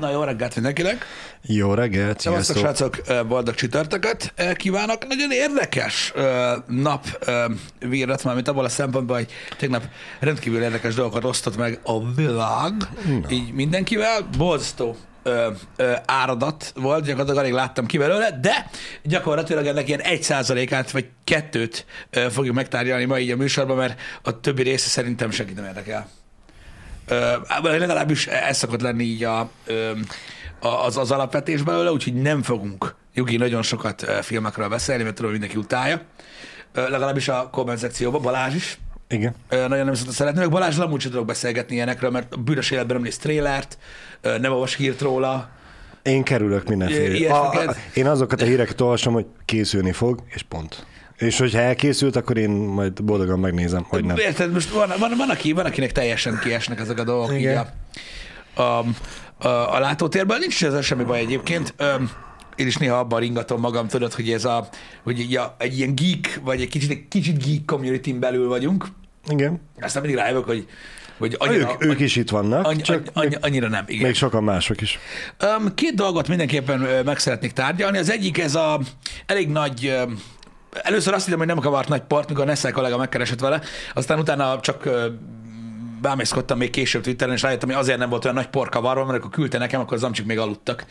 Na jó reggelt mindenkinek! Jó reggelt, Szevasztok, srácok, boldog csütörtököt kívánok. Nagyon érdekes nap vírat, mármint abból a szempontból, hogy tegnap rendkívül érdekes dolgokat osztott meg a világ, így mindenkivel. Borzasztó ö, ö, áradat volt, gyakorlatilag alig láttam ki belőle, de gyakorlatilag ennek ilyen egy százalékát vagy kettőt ö, fogjuk megtárgyalni ma így a műsorban, mert a többi része szerintem senkit nem érdekel. Vagy legalábbis ez szokott lenni így a, az, az alapvetés belőle, úgyhogy nem fogunk Jugi nagyon sokat filmekről beszélni, mert tudom, mindenki utálja. Legalábbis a komment szekcióban, Balázs is. Igen. Nagyon nem szokta szeretni, meg Balázs amúgy sem tudok beszélgetni ilyenekről, mert a bűnös életben nem néz trélert, nem olvas hírt róla. Én kerülök mindenféle. ilyesmiket? A, a, én azokat a híreket olvasom, hogy készülni fog, és pont. És hogyha elkészült, akkor én majd boldogan megnézem, hogy nem. Érted, most van, van, van, aki, van akinek teljesen kiesnek ezek a dolgok így Igen. a, a, a, a látótérből. Nincs ezzel semmi baj egyébként. Öm, én is néha abban ringatom magam, tudod, hogy ez a, hogy így a, egy ilyen geek, vagy egy kicsit, egy kicsit geek community belül vagyunk. Igen. Aztán mindig rájövök, hogy, hogy annyira, Ők, ők is itt vannak, annyi, csak annyi, annyi, annyira nem. Igen. még sokan mások is. Um, két dolgot mindenképpen meg szeretnék tárgyalni. Az egyik ez a elég nagy... Először azt hittem, hogy nem kavart nagy port, mikor a Nessel kollega megkeresett vele, aztán utána csak bámészkodtam még később Twitteren, és rájöttem, hogy azért nem volt olyan nagy por kavarva, mert akkor küldte nekem, akkor az amcsik még aludtak.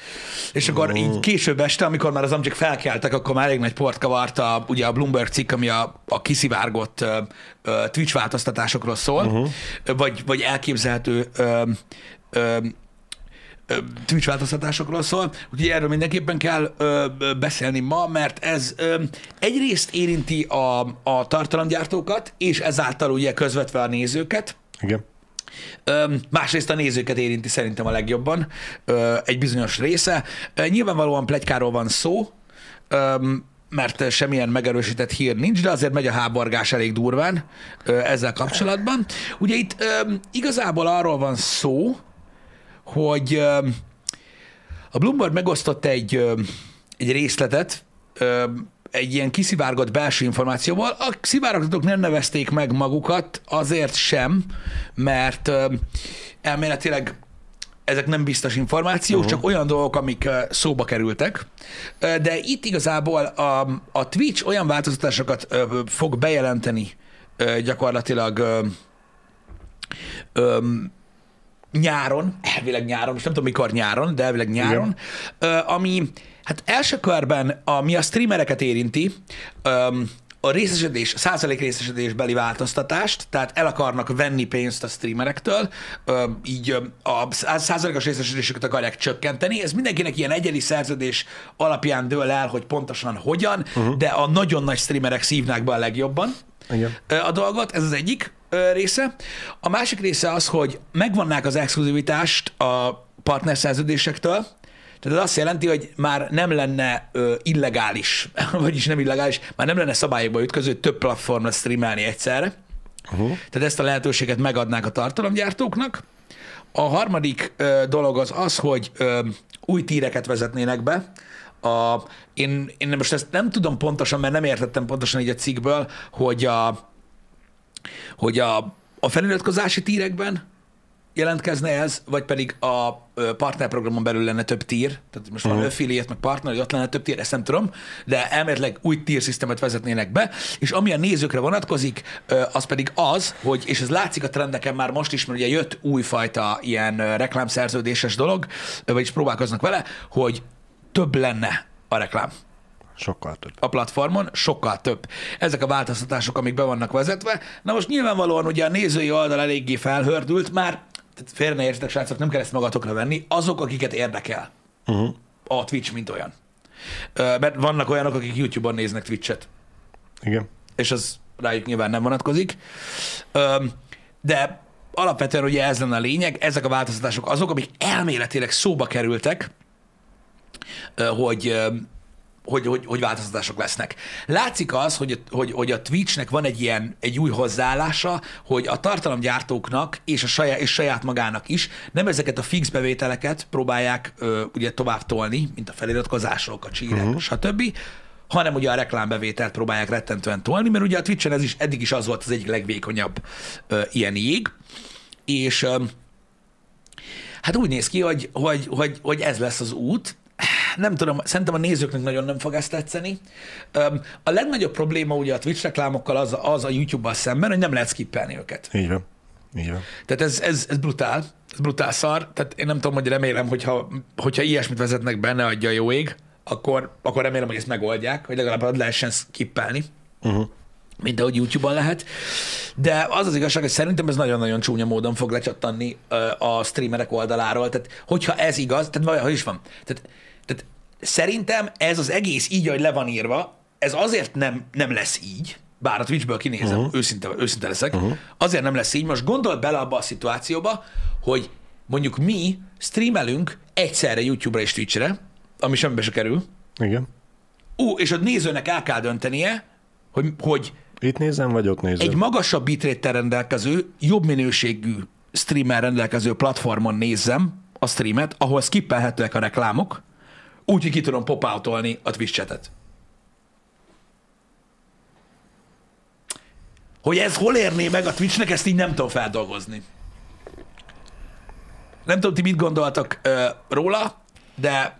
És akkor így később este, amikor már az amcsik felkeltek, akkor már elég nagy port kavart a, ugye a Bloomberg cikk, ami a, a kiszivárgott ö, Twitch változtatásokról szól, uh-huh. vagy, vagy elképzelhető ö, ö, ö, Twitch változtatásokról szól, úgyhogy erről mindenképpen kell ö, ö, beszélni ma, mert ez ö, egyrészt érinti a, a tartalomgyártókat, és ezáltal ugye közvetve a nézőket, Igen. Ö, másrészt a nézőket érinti szerintem a legjobban ö, egy bizonyos része. Ö, nyilvánvalóan plegykáról van szó, ö, mert semmilyen megerősített hír nincs, de azért megy a háborgás elég durván ö, ezzel kapcsolatban. Ugye itt ö, igazából arról van szó, hogy a Bloomberg megosztott egy, egy részletet, egy ilyen kiszivárgott belső információval. A szivárogtatók nem nevezték meg magukat azért sem, mert elméletileg ezek nem biztos információk, uh-huh. csak olyan dolgok, amik szóba kerültek. De itt igazából a, a Twitch olyan változtatásokat fog bejelenteni gyakorlatilag nyáron, elvileg nyáron, most nem tudom mikor nyáron, de elvileg nyáron, ö, ami hát első körben, ami a streamereket érinti, a részesedés, százalék részesedésbeli változtatást, tehát el akarnak venni pénzt a streamerektől, így a szá- százalékos részesedéseket akarják csökkenteni. Ez mindenkinek ilyen egyedi szerződés alapján dől el, hogy pontosan hogyan, uh-huh. de a nagyon nagy streamerek szívnák be a legjobban Igen. a dolgot, ez az egyik része. A másik része az, hogy megvannák az exkluzivitást a partnerszerződésektől, tehát ez azt jelenti, hogy már nem lenne ö, illegális, vagyis nem illegális, már nem lenne szabályokba ütköző több platformra streamelni egyszerre. Uh-huh. Tehát ezt a lehetőséget megadnák a tartalomgyártóknak. A harmadik ö, dolog az az, hogy ö, új tíreket vezetnének be. A, én, én most ezt nem tudom pontosan, mert nem értettem pontosan így a cikkből, hogy a, hogy a, a feliratkozási tírekben jelentkezne ez, vagy pedig a partnerprogramon belül lenne több tír, tehát most van Mhm. affiliate, meg partner, hogy ott lenne több tír, ezt nem tudom, de elméletileg új tír szisztemet vezetnének be, és ami a nézőkre vonatkozik, az pedig az, hogy, és ez látszik a trendeken már most is, mert ugye jött újfajta ilyen reklámszerződéses dolog, vagyis próbálkoznak vele, hogy több lenne a reklám Sokkal több. a platformon, sokkal több. Ezek a változtatások, amik be vannak vezetve. Na most nyilvánvalóan ugye a nézői oldal eléggé felhördült, már tehát félre ne értsetek, srácok, nem kell ezt magatokra venni, azok, akiket érdekel Uh-huh. a Twitch, mint olyan. Mert vannak olyanok, akik YouTube-on néznek Twitch-et, Igen. és az rájuk nyilván nem vonatkozik. De alapvetően ugye ez lenne a lényeg, ezek a változtatások azok, amik elméletileg szóba kerültek, hogy hogy, hogy, hogy változtatások lesznek. Látszik az, hogy, hogy, hogy a Twitchnek van egy ilyen egy új hozzáállása, hogy a tartalomgyártóknak és a saját, és saját magának is nem ezeket a fix bevételeket próbálják ö, ugye tovább tolni, mint a feliratkozások, a csírek, uh-huh. stb., hanem ugye a reklámbevételt próbálják rettentően tolni, mert ugye a Twitchen ez is eddig is az volt az egyik legvékonyabb ö, ilyen jég, és ö, Hát úgy néz ki, hogy, hogy, hogy, hogy ez lesz az út. Nem tudom, szerintem a nézőknek nagyon nem fog ezt tetszeni. A legnagyobb probléma ugye a Twitch reklámokkal az, az a YouTube-bal szemben, hogy nem lehet skippelni őket. Így van. Így van. Tehát ez, ez, ez brutál, ez brutál szar. Tehát én nem tudom, hogy remélem, hogyha, hogyha ilyesmit vezetnek benne, adja a jó ég, akkor, akkor remélem, hogy ezt megoldják, hogy legalább lehessen skippelni. Uh-huh. Mint ahogy YouTube-on lehet. De az az igazság, hogy szerintem ez nagyon-nagyon csúnya módon fog lecsattanni a streamerek oldaláról. Tehát, hogyha ez igaz, tehát vaj, hogy is van? Tehát szerintem ez az egész így, ahogy le van írva, ez azért nem, nem lesz így, bár a Twitchből kinézem, uh-huh. őszinte, őszinte leszek, uh-huh. azért nem lesz így. Most gondolj bele abba a szituációba, hogy mondjuk mi streamelünk egyszerre YouTube-ra és Twitch-re, ami semmibe se kerül, Igen. Ú, és a nézőnek el kell döntenie, hogy, hogy Itt nézem, vagy ott nézem? egy magasabb bitrate rendelkező, jobb minőségű streamer rendelkező platformon nézzem a streamet, ahol skippelhetőek a reklámok, úgy, hogy ki tudom pop-outolni a Twitch chatet. Hogy ez hol érné meg a Twitchnek, ezt így nem tudom feldolgozni. Nem tudom, ti mit gondoltak ö, róla, de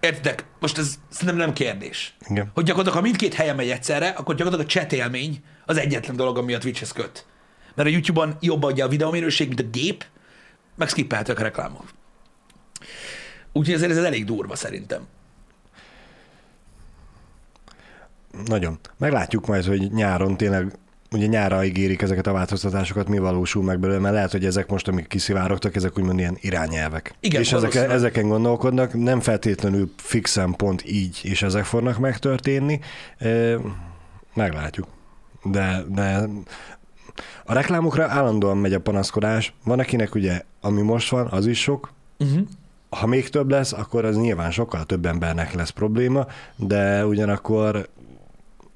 értitek, most ez szerintem nem kérdés. Igen. Hogy gyakorlatilag, ha mindkét helyen megy egyszerre, akkor gyakorlatilag a chat élmény az egyetlen dolog, ami a Twitchhez köt. Mert a YouTube-on jobb adja a videóminőség, mint a gép, meg skippelhetők a reklámok. Úgyhogy ezért ez elég durva szerintem. Nagyon. Meglátjuk majd, hogy nyáron tényleg ugye nyára ígérik ezeket a változtatásokat, mi valósul meg belőle, mert lehet, hogy ezek most, amik kiszivárogtak, ezek úgymond ilyen irányelvek. Igen, és ezek, ezeken gondolkodnak, nem feltétlenül fixen pont így, és ezek fognak megtörténni. Meglátjuk. De, de a reklámokra állandóan megy a panaszkodás. Van akinek ugye, ami most van, az is sok, Uh-huh. Ha még több lesz, akkor az nyilván sokkal több embernek lesz probléma, de ugyanakkor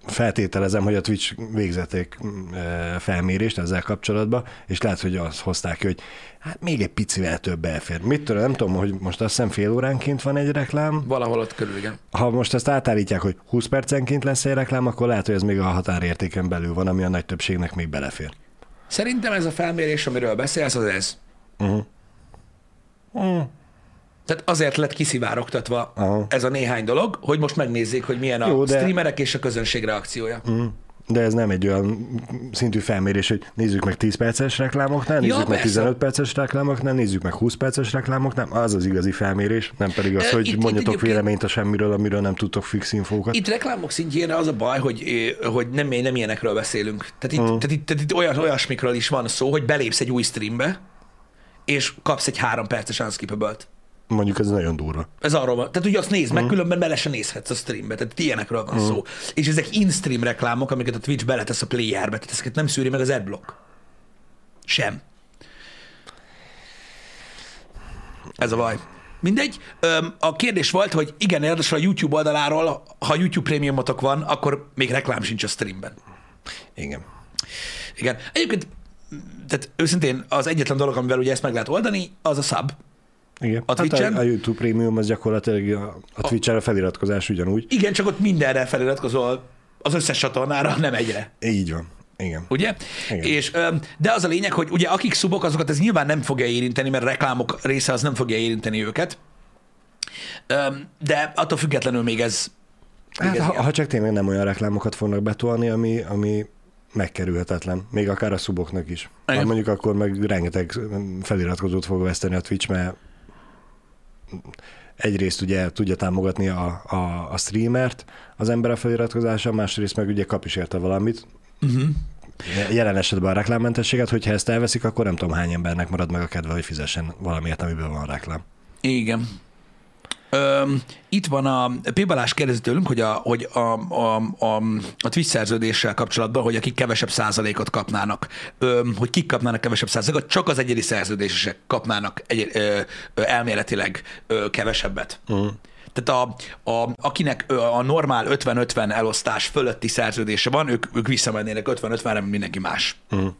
feltételezem, hogy a Twitch végzették e, felmérést ezzel kapcsolatban, és lehet, hogy azt hozták ki, hogy hát még egy picivel több elfér. Mit tudom, nem tudom, hogy most azt hiszem fél óránként van egy reklám. Valahol ott körül, igen. Ha most ezt átállítják, hogy 20 percenként lesz egy reklám, akkor lehet, hogy ez még a határértéken belül van, ami a nagy többségnek még belefér. Szerintem ez a felmérés, amiről beszélsz, az ez. Uh-huh. Mm. Tehát azért lett kiszivárogtatva Aha. ez a néhány dolog, hogy most megnézzék, hogy milyen a Jó, de- streamerek és a közönség reakciója. Mm. De ez nem egy olyan szintű felmérés, hogy nézzük meg 10 perces reklámoknál, nézzük meg persze. 15 perces reklámoknál, nézzük meg 20 perces reklámoknál, az az igazi felmérés, nem pedig az, hogy itt- itt mondjatok egyébként- véleményt a semmiről, amiről nem tudtok fix infókat. Itt reklámok szintjén az a baj, hogy, hogy nem, nem ilyenekről beszélünk. Tehát itt, uh. tehát itt, tehát itt olyan, olyasmikről is van szó, hogy belépsz egy új streambe, és kapsz egy három perces unskippable-t. Mondjuk ez nagyon durva. Ez arról van. Tehát ugye azt nézd meg, különben bele se nézhetsz a streambe. Tehát ilyenekről van szó. És ezek in-stream reklámok, amiket a Twitch beletesz a playerbe, tehát ezeket nem szűri meg az adblock. Sem. Ez a baj. Mindegy. A kérdés volt, hogy igen, érdekes a YouTube oldaláról, ha YouTube prémiumotok van, akkor még reklám sincs a streamben. Igen. Igen. Egyébként, tehát őszintén az egyetlen dolog, amivel ugye ezt meg lehet oldani, az a sub. Igen. A hát Twitch-en? a, a YouTube Premium az gyakorlatilag a, a Twitch-en a feliratkozás ugyanúgy. Igen, csak ott mindenre feliratkozol az összes csatornára, nem egyre. Így van. Igen. Ugye? Igen. És, de az a lényeg, hogy ugye akik szubok, azokat ez nyilván nem fogja érinteni, mert a reklámok része az nem fogja érinteni őket. De attól függetlenül még ez, még Hát, ez ha, ha csak tényleg nem olyan reklámokat fognak betolni, ami, ami megkerülhetetlen, még akár a szuboknak is. Igen. Hát mondjuk akkor meg rengeteg feliratkozót fog veszteni a Twitch, mert egyrészt ugye tudja támogatni a, a, a streamert az ember a feliratkozása, másrészt meg ugye kap is érte valamit. Uh-huh. Jelen esetben a reklámmentességet, hogyha ezt elveszik, akkor nem tudom hány embernek marad meg a kedve, hogy fizessen valamiért, amiből van reklám. Igen. Öm, itt van a P. Balázs kérdezi tőlünk, hogy a, hogy a, a, a, a Twitch szerződéssel kapcsolatban, hogy akik kevesebb százalékot kapnának, öm, hogy kik kapnának kevesebb százalékot, csak az egyedi szerződésesek kapnának egy, ö, ö, elméletileg ö, kevesebbet. Uh-huh. Tehát a, a, akinek a normál 50-50 elosztás fölötti szerződése van, ők, ők visszamennének 50-50-re, mint mindenki más. Uh-huh.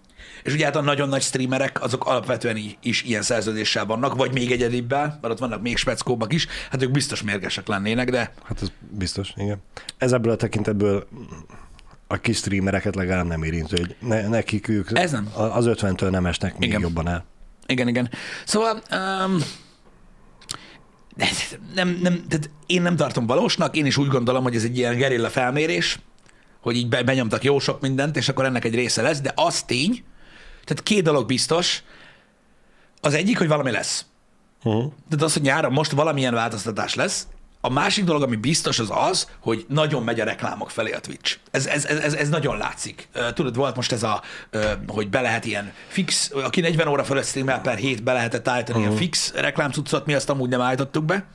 És ugye hát a nagyon nagy streamerek, azok alapvetően is ilyen szerződéssel vannak, vagy még egyedibbel, mert ott vannak még speckóbbak is, hát ők biztos mérgesek lennének, de Hát ez biztos, igen. Ez ebből a tekintetből a kis streamereket legalább nem érintő, hogy ne, nekik ők Ez nem. az 50-től nem esnek még Igen. jobban el. Igen, igen. Szóval um, nem, nem, tehát én nem tartom valósnak, én is úgy gondolom, hogy ez egy ilyen gerilla felmérés, hogy így be, benyomtak jó sok mindent, és akkor ennek egy része lesz, de az tény, tehát két dolog biztos, az egyik, hogy valami lesz. Uh-huh. Tehát az, hogy nyáron most valamilyen változtatás lesz, a másik dolog, ami biztos, az az, hogy nagyon megy a reklámok felé a Twitch. Ez, ez, ez, ez nagyon látszik. Tudod, volt most ez a, hogy be lehet ilyen fix, aki 40 óra fölött streamel per hét, be lehetett állítani uh-huh. ilyen fix reklámcuccot, mi azt amúgy nem állítottuk be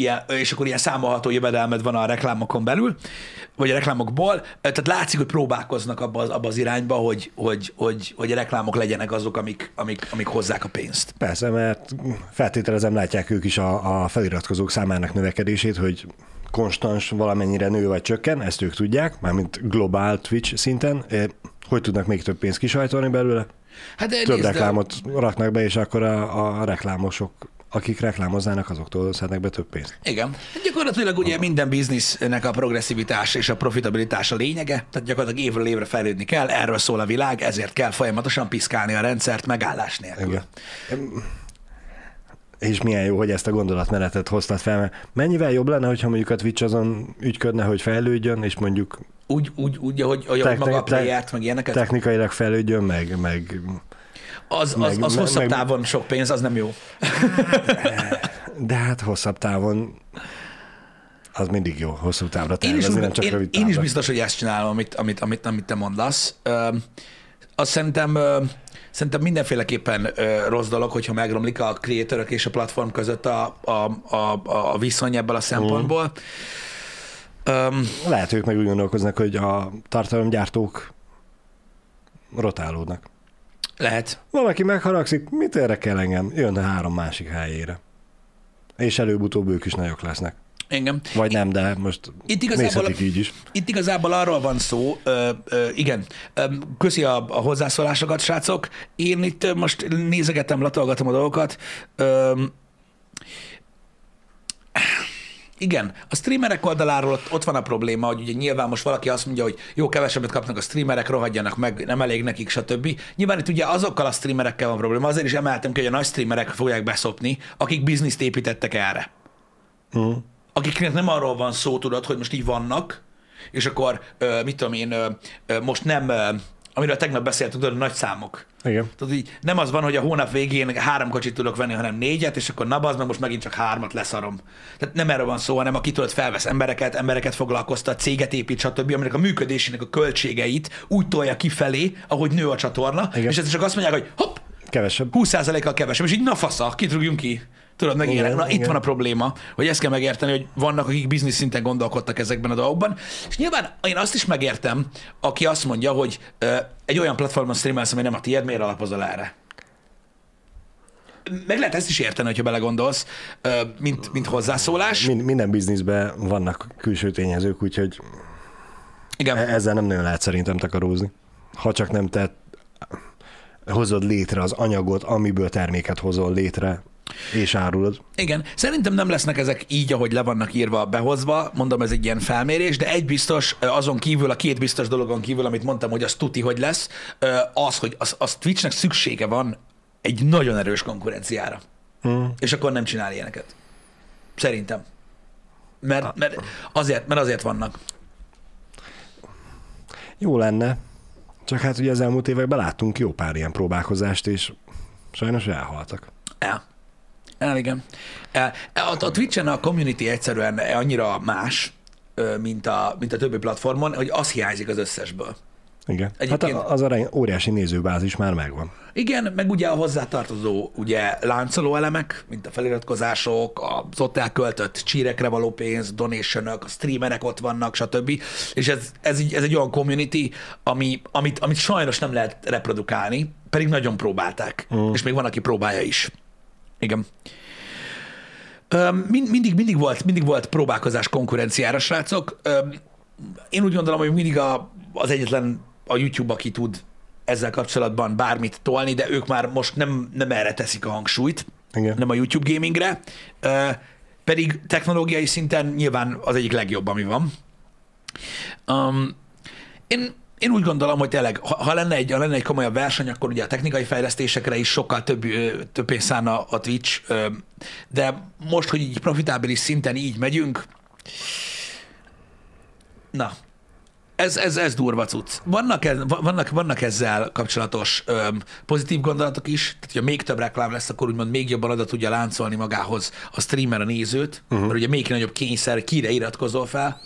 ilyen, és akkor ilyen számolható jövedelmed van a reklámokon belül, vagy a reklámokból, tehát látszik, hogy próbálkoznak abba az, abba az irányba, hogy, hogy, hogy, hogy a reklámok legyenek azok, amik, amik, amik hozzák a pénzt. Persze, mert feltételezem látják ők is a, a feliratkozók számának növekedését, hogy konstans valamennyire nő vagy csökken, ezt ők tudják, mármint globál Twitch szinten. Hogy tudnak még több pénzt kisajtolni belőle? Hát több nézd, reklámot de... raknak be, és akkor a, a reklámosok akik reklámoznának, azoktól szednek be több pénzt. Igen. Gyakorlatilag ugye minden biznisznek a progresszivitás és a profitabilitás a lényege, tehát gyakorlatilag évről évre fejlődni kell, erről szól a világ, ezért kell folyamatosan piszkálni a rendszert megállás nélkül. Igen. És milyen jó, hogy ezt a gondolatmenetet hoztad fel, mert mennyivel jobb lenne, hogyha mondjuk a Twitch azon ügyködne, hogy fejlődjön, és mondjuk úgy, úgy, úgy hogy, hogy techni- maga a playert, meg ilyeneket? Technikailag fejlődjön, meg, meg az, az, az meg, hosszabb meg, távon sok pénz, az nem jó. De hát hosszabb távon az mindig jó, hosszú távra tervezni, nem csak én, rövid távra. Én is biztos, hogy ezt csinálom, amit, amit, amit, amit te mondasz. Uh, azt szerintem, uh, szerintem mindenféleképpen uh, rossz dolog, hogyha megromlik a creatorok és a platform között a, a, a, a viszony ebből a szempontból. Um, Lehet, ők meg úgy gondolkoznak, hogy a tartalomgyártók rotálódnak. Lehet. Valaki megharagszik, mit érdekel engem? Jön a három másik helyére. És előbb-utóbb ők is nagyok lesznek. Engem. Vagy nem, de most itt igazából, így is. Itt igazából arról van szó, ö, ö, igen, ö, köszi a, a hozzászólásokat, srácok. Én itt most nézegetem, latolgatom a dolgokat. Ö, igen, a streamerek oldaláról ott, ott van a probléma, hogy ugye nyilván most valaki azt mondja, hogy jó, kevesebbet kapnak a streamerek, rohadjanak meg, nem elég nekik, stb. Nyilván itt ugye azokkal a streamerekkel van probléma, azért is emeltem ki, hogy a nagy streamerek fogják beszopni, akik bizniszt építettek erre. Uh. Akiknek nem arról van szó, tudod, hogy most így vannak, és akkor, mit tudom én, most nem amiről tegnap beszéltünk, tudod, nagy számok. Igen. Tudod, így nem az van, hogy a hónap végén három kocsit tudok venni, hanem négyet, és akkor na az meg most megint csak hármat leszarom. Tehát nem erről van szó, hanem aki tudod, felvesz embereket, embereket foglalkoztat, céget épít, stb., aminek a működésének a költségeit úgy tolja kifelé, ahogy nő a csatorna, Igen. és ez csak azt mondják, hogy hopp, kevesebb. 20%-kal kevesebb, és így na fasza, kitrugjunk ki. Tudod, meg igen, Na, igen. itt van a probléma, hogy ezt kell megérteni, hogy vannak, akik biznisz szinten gondolkodtak ezekben a dolgokban. És nyilván én azt is megértem, aki azt mondja, hogy ö, egy olyan platformon streamelsz, ami nem a tiéd, miért alapozol erre? Meg lehet ezt is érteni, hogyha belegondolsz, mint, mint hozzászólás. Mind, minden bizniszben vannak külső tényezők, úgyhogy igen. E- ezzel nem nagyon lehet szerintem takarózni. Ha csak nem te hozod létre az anyagot, amiből terméket hozol létre, és árulod. Igen. Szerintem nem lesznek ezek így, ahogy le vannak írva, behozva. Mondom, ez egy ilyen felmérés, de egy biztos, azon kívül, a két biztos dologon kívül, amit mondtam, hogy az tuti, hogy lesz, az, hogy az, az Twitchnek szüksége van egy nagyon erős konkurenciára. Hmm. És akkor nem csinál ilyeneket. Szerintem. Mert, mert, azért, mert azért vannak. Jó lenne, csak hát ugye az elmúlt években láttunk jó pár ilyen próbálkozást, és sajnos elhaltak. El. El, igen. A, a Twitch-en a community egyszerűen annyira más, mint a, mint a többi platformon, hogy az hiányzik az összesből. Igen. Egyébként, hát az arány óriási nézőbázis már megvan. Igen, meg ugye a hozzátartozó ugye láncoló elemek, mint a feliratkozások, az ott elköltött csírekre való pénz, donationok, a streamerek ott vannak, stb. És ez, ez, ez egy olyan community, ami, amit, amit sajnos nem lehet reprodukálni, pedig nagyon próbálták, mm. és még van, aki próbálja is. Igen. Mind, mindig, mindig, volt, mindig volt próbálkozás konkurenciára, srácok. Én úgy gondolom, hogy mindig a, az egyetlen a YouTube, aki tud ezzel kapcsolatban bármit tolni, de ők már most nem, nem erre teszik a hangsúlyt, Igen. nem a YouTube gamingre, pedig technológiai szinten nyilván az egyik legjobb, ami van. Um, én, én úgy gondolom, hogy tényleg, ha, ha, lenne egy, ha lenne egy komolyabb verseny, akkor ugye a technikai fejlesztésekre is sokkal több, több pénz szállna a Twitch, de most, hogy így profitábilis szinten így megyünk, na, ez, ez, ez durva cucc. Vannak, ez, vannak, vannak ezzel kapcsolatos ö, pozitív gondolatok is, tehát hogyha még több reklám lesz, akkor úgymond még jobban oda tudja láncolni magához a streamer a nézőt, uh-huh. mert ugye még nagyobb kényszer, kire iratkozol fel,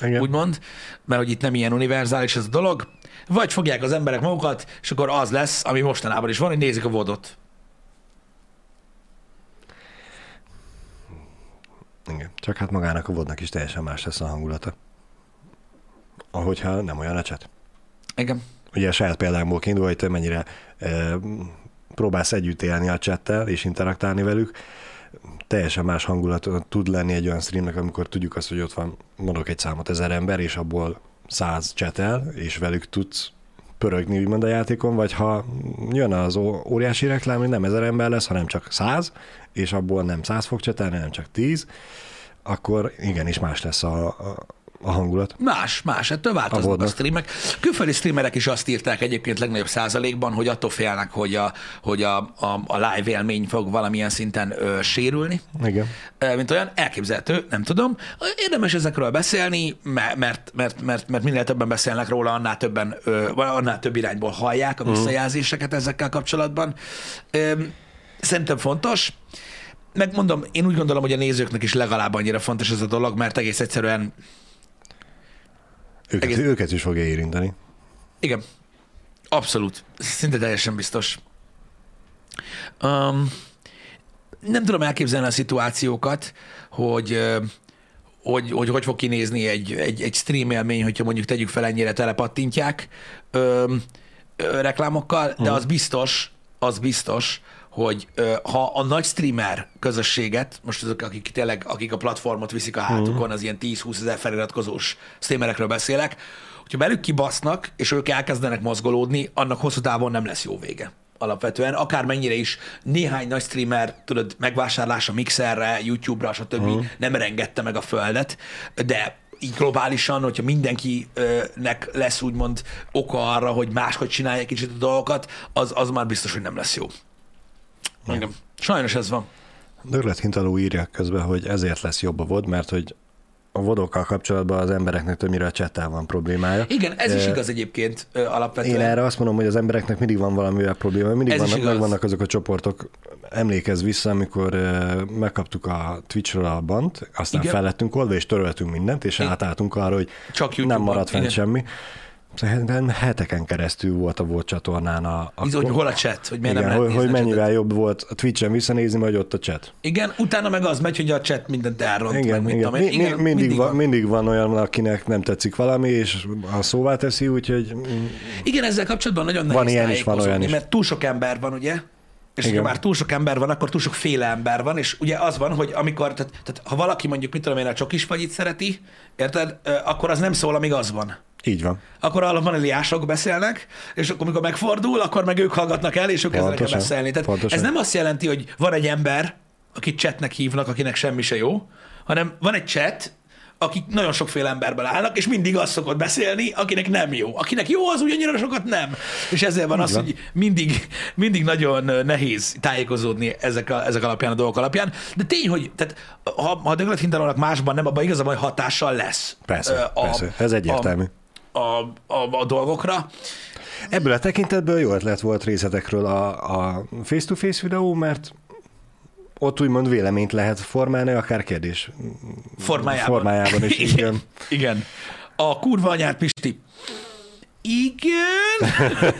Igen. úgymond, mert hogy itt nem ilyen univerzális ez a dolog, vagy fogják az emberek magukat, és akkor az lesz, ami mostanában is van, hogy nézik a vodot. Igen. Csak hát magának a vodnak is teljesen más lesz a hangulata. Ahogyha nem olyan chat. Igen. Ugye a saját példámból kiindul, hogy te mennyire e, próbálsz együtt élni a chattel és interaktálni velük, teljesen más hangulat tud lenni egy olyan streamnek, amikor tudjuk azt, hogy ott van, mondok egy számot, ezer ember, és abból száz csetel, és velük tudsz pörögni úgymond a játékon, vagy ha jön az óriási reklám, hogy nem ezer ember lesz, hanem csak száz, és abból nem száz fog csetelni, hanem csak tíz, akkor igenis más lesz a, a, a hangulat. Más, más, ettől változnak a, a streamek. Külföldi streamerek is azt írták egyébként legnagyobb százalékban, hogy attól félnek, hogy a, hogy a, a, a live élmény fog valamilyen szinten ö, sérülni. Igen. Ö, mint olyan, elképzelhető, nem tudom. Érdemes ezekről beszélni, mert, mert, mert, mert, mert minél többen beszélnek róla, annál többen, ö, annál több irányból hallják a visszajelzéseket ezekkel kapcsolatban. Ö, Szerintem fontos. Megmondom, én úgy gondolom, hogy a nézőknek is legalább annyira fontos ez a dolog, mert egész egyszerűen Őket, Egész- őket is fogja érinteni. Igen. Abszolút. Szinte teljesen biztos. Um, nem tudom elképzelni a szituációkat, hogy hogy, hogy hogy fog kinézni egy, egy, egy stream élmény, hogyha mondjuk tegyük fel ennyire telepattintják ö, ö, reklámokkal, de az biztos, az biztos, hogy ha a nagy streamer közösséget, most azok, akik tényleg, akik a platformot viszik a hátukon, az ilyen 10-20 ezer feliratkozós streamerekről beszélek, hogyha belük kibasznak, és ők elkezdenek mozgolódni, annak hosszú távon nem lesz jó vége. Alapvetően, akármennyire is néhány nagy streamer, tudod, megvásárlása Mixerre, YouTube-ra, stb. Uh-huh. nem rengette meg a földet, de így globálisan, hogyha mindenkinek lesz úgymond oka arra, hogy máshogy csinálja kicsit a dolgokat, az, az már biztos, hogy nem lesz jó. Igen. Sajnos ez van. Dörlet Hintaló írja közben, hogy ezért lesz jobb a VOD, mert hogy a vodokkal kapcsolatban az embereknek többnyire a csettel van problémája. Igen, ez is igaz egyébként alapvetően. Én erre azt mondom, hogy az embereknek mindig van valamivel probléma, mindig Ez vannak, igaz. megvannak azok a csoportok. Emlékezz vissza, amikor megkaptuk a Twitchről a bant, aztán Igen. fel lettünk oldva, és töröltünk mindent, és Igen. átálltunk arra, hogy Csak nem maradt fent igen. semmi. Szerintem heteken keresztül volt a volt csatornán a... a hogy hol a chat, hogy miért igen, nem hogy, hogy mennyivel chatet. jobb volt a Twitch-en visszanézni, vagy ott a chat. Igen, utána meg az megy, hogy a chat mindent elront, meg Igen, mit igen. tudom én. Mi, mi, Igen, mindig, van, van. mindig van olyan, akinek nem tetszik valami, és a szóvá teszi, úgyhogy Igen, ezzel kapcsolatban nagyon nehéz Van ilyen is, van olyan is. mert túl sok ember van, ugye? És Igen. ha már túl sok ember van, akkor túl sok féle ember van, és ugye az van, hogy amikor, tehát, tehát ha valaki mondjuk, mit tudom én, a csokis fagyit szereti, érted, akkor az nem szól, amíg az van. így van. Akkor a vaniliások beszélnek, és akkor, amikor megfordul, akkor meg ők hallgatnak el, és ők kezdenek el beszélni. Tehát pontosan. ez nem azt jelenti, hogy van egy ember, akit chatnek hívnak, akinek semmi se jó, hanem van egy chat, akik nagyon sokféle emberből állnak, és mindig az szokott beszélni, akinek nem jó. Akinek jó, az ugyannyira sokat nem. És ezért van az, hogy mindig, mindig nagyon nehéz tájékozódni ezek, a, ezek alapján, a dolgok alapján. De tény, hogy tehát, ha, ha a Döglet Hintalónak másban nem, abban igazából hatással lesz. Persze, ö, persze. Ez egyértelmű. A, a, a, a dolgokra. Ebből a tekintetből jó ötlet volt részletekről a, a face-to-face videó, mert ott úgymond véleményt lehet formálni, akár kérdés formájában. formájában is. Igen. Igen. A kurva anyát, Pisti. Igen.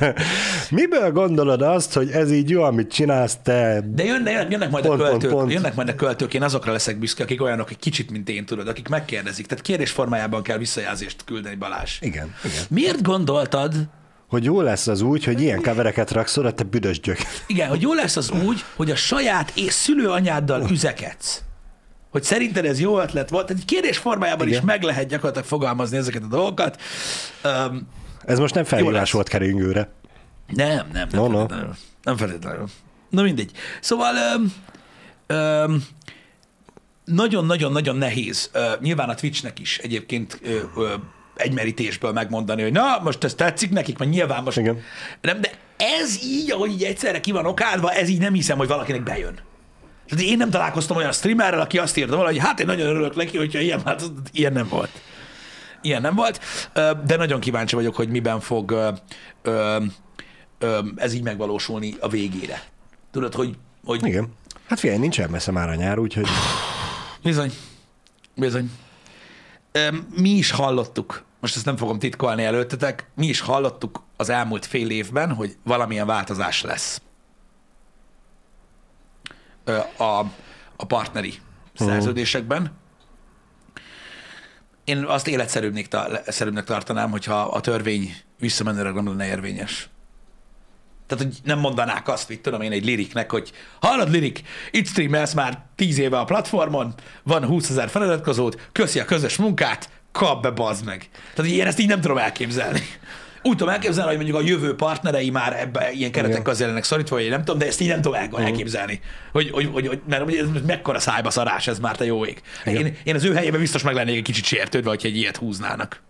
Miből gondolod azt, hogy ez így jó, amit csinálsz te? De jönnek, jönnek, majd Pont, a pont, költők, pont. jönnek majd a költők, én azokra leszek büszke, akik olyanok, egy kicsit, mint én, tudod, akik megkérdezik. Tehát kérdés formájában kell visszajelzést küldeni, Balázs. Igen, igen. Miért gondoltad, Hogy jó lesz az úgy, hogy ilyen kevereket raksz oda, te büdös gyök. igen, hogy jó lesz az úgy, hogy a saját és szülőanyáddal üzekedsz? Hogy szerinted ez jó ötlet volt? Tehát egy kérdés formájában Igen. is meg lehet gyakorlatilag fogalmazni ezeket a dolgokat. Um, Ez most nem felhívás volt keringőre. Nem, nem, nem No, no. feltétlenül. Nem feltétlenül. Na mindegy. Szóval öm, öm, nagyon-nagyon-nagyon nehéz. Ö, nyilván a Twitchnek is egyébként ö, ö, egy merítésből megmondani, hogy na, most ez tetszik nekik, mert nyilván most... Igen. Nem, de ez így, ahogy így egyszerre ki van okádva, ez így nem hiszem, hogy valakinek bejön. Tehát én nem találkoztam olyan streamerrel, aki azt írta volna, hogy hát én nagyon örülök neki, hogyha ilyen, hát ilyen nem volt. Ilyen nem volt, de nagyon kíváncsi vagyok, hogy miben fog ö, ö, ö, ez így megvalósulni a végére. Tudod, hogy, hogy Igen. Hát figyelj, nincsen messze már a nyár, úgyhogy Bizony. Bizony. Mi is hallottuk, most ezt nem fogom titkolni előttetek, mi is hallottuk az elmúlt fél évben, hogy valamilyen változás lesz Ö, a, a partneri szerződésekben. Én azt életszerűbbnek ta- tartanám, hogyha a törvény visszamenőleg nem lenne érvényes. Tehát, hogy nem mondanák azt, hogy tudom én egy liriknek, hogy hallod lirik, itt streamelsz már 10 éve a platformon, van 20 ezer feliratkozód, köszi a közös munkát, kap be, bazd meg. Tehát, hogy én ezt így nem tudom elképzelni. Úgy tudom elképzelni, hogy mondjuk a jövő partnerei már ebbe ilyen keretek közé lennek szorítva, vagy én nem tudom, de ezt így nem tudom el- elképzelni. Hogy, hogy, hogy, hogy mert ez mekkora szájba szarás ez már, te jó ég. Igen. Én, én, az ő helyében biztos meg lennék egy kicsit sértődve, hogyha egy ilyet húznának.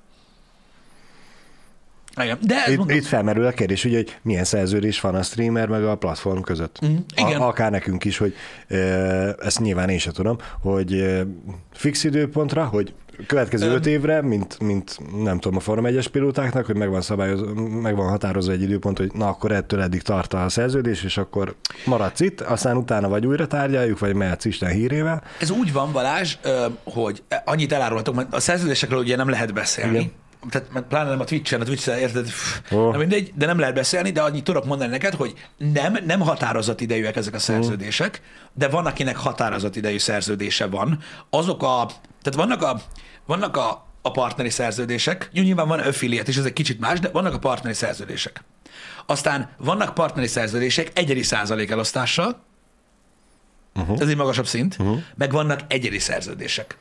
Igen. De itt, mondom, itt felmerül a kérdés, ugye, hogy milyen szerződés van a streamer meg a platform között. Mhm, igen. A, akár nekünk is, hogy e, ezt nyilván én sem tudom, hogy e, fix időpontra, hogy következő öt évre, mint, mint nem tudom, a Form 1-es pilótáknak, hogy meg van, szabályoz, meg van határozva egy időpont, hogy na akkor ettől eddig tart a szerződés, és akkor maradsz itt, aztán utána vagy újra tárgyaljuk, vagy mehetsz Isten hírével. Ez úgy van, Balázs, hogy annyit elárulhatok, mert a szerződésekről ugye nem lehet beszélni. Igen. Tehát mert pláne nem a Twitch-en, a Twitch-en, érted? Ó. Na mindegy, de nem lehet beszélni, de annyit tudok mondani neked, hogy nem, nem határozott idejűek ezek a szerződések, de van, akinek határozott idejű szerződése van. Azok a, tehát vannak a, vannak a, a partneri szerződések, nyilván van affiliate is, ez egy kicsit más, de vannak a partneri szerződések. Aztán vannak partneri szerződések egyedi százalék elosztással, uh-huh. ez egy magasabb szint, uh-huh. meg vannak egyedi szerződések.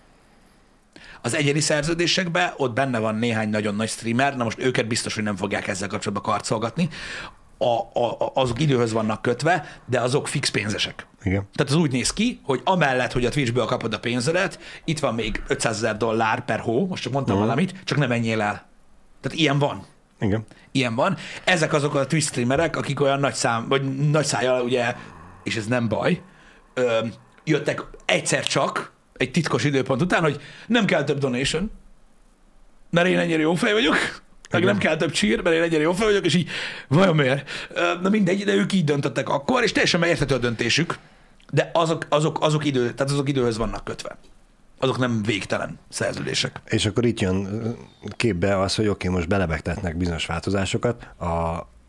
Az egyedi szerződésekben ott benne van néhány nagyon nagy streamer, na most őket biztos, hogy nem fogják ezzel kapcsolatban karcolgatni, a, a, azok időhöz vannak kötve, de azok fix pénzesek. Igen. Tehát az úgy néz ki, hogy amellett, hogy a Twitchből kapod a pénzedet, itt van még 500 ezer dollár per hó, most csak mondtam uh-huh. valamit, csak nem menjél el. Tehát ilyen van. Igen. Ilyen van. Ezek azok a Twitch streamerek, akik olyan nagy szám, vagy nagy szájjal, ugye, és ez nem baj, ö, jöttek egyszer csak, egy titkos időpont után, hogy nem kell több donation, mert én ennyire jó fej vagyok, meg nem kell több csír, mert én ennyire jó fej vagyok, és így, vajon miért? Na mindegy, de ők így döntöttek akkor, és teljesen érthető a döntésük, de azok, azok, azok, idő, tehát azok időhöz vannak kötve. Azok nem végtelen szerződések. És akkor itt jön képbe az, hogy oké, okay, most belebegtetnek bizonyos változásokat, a,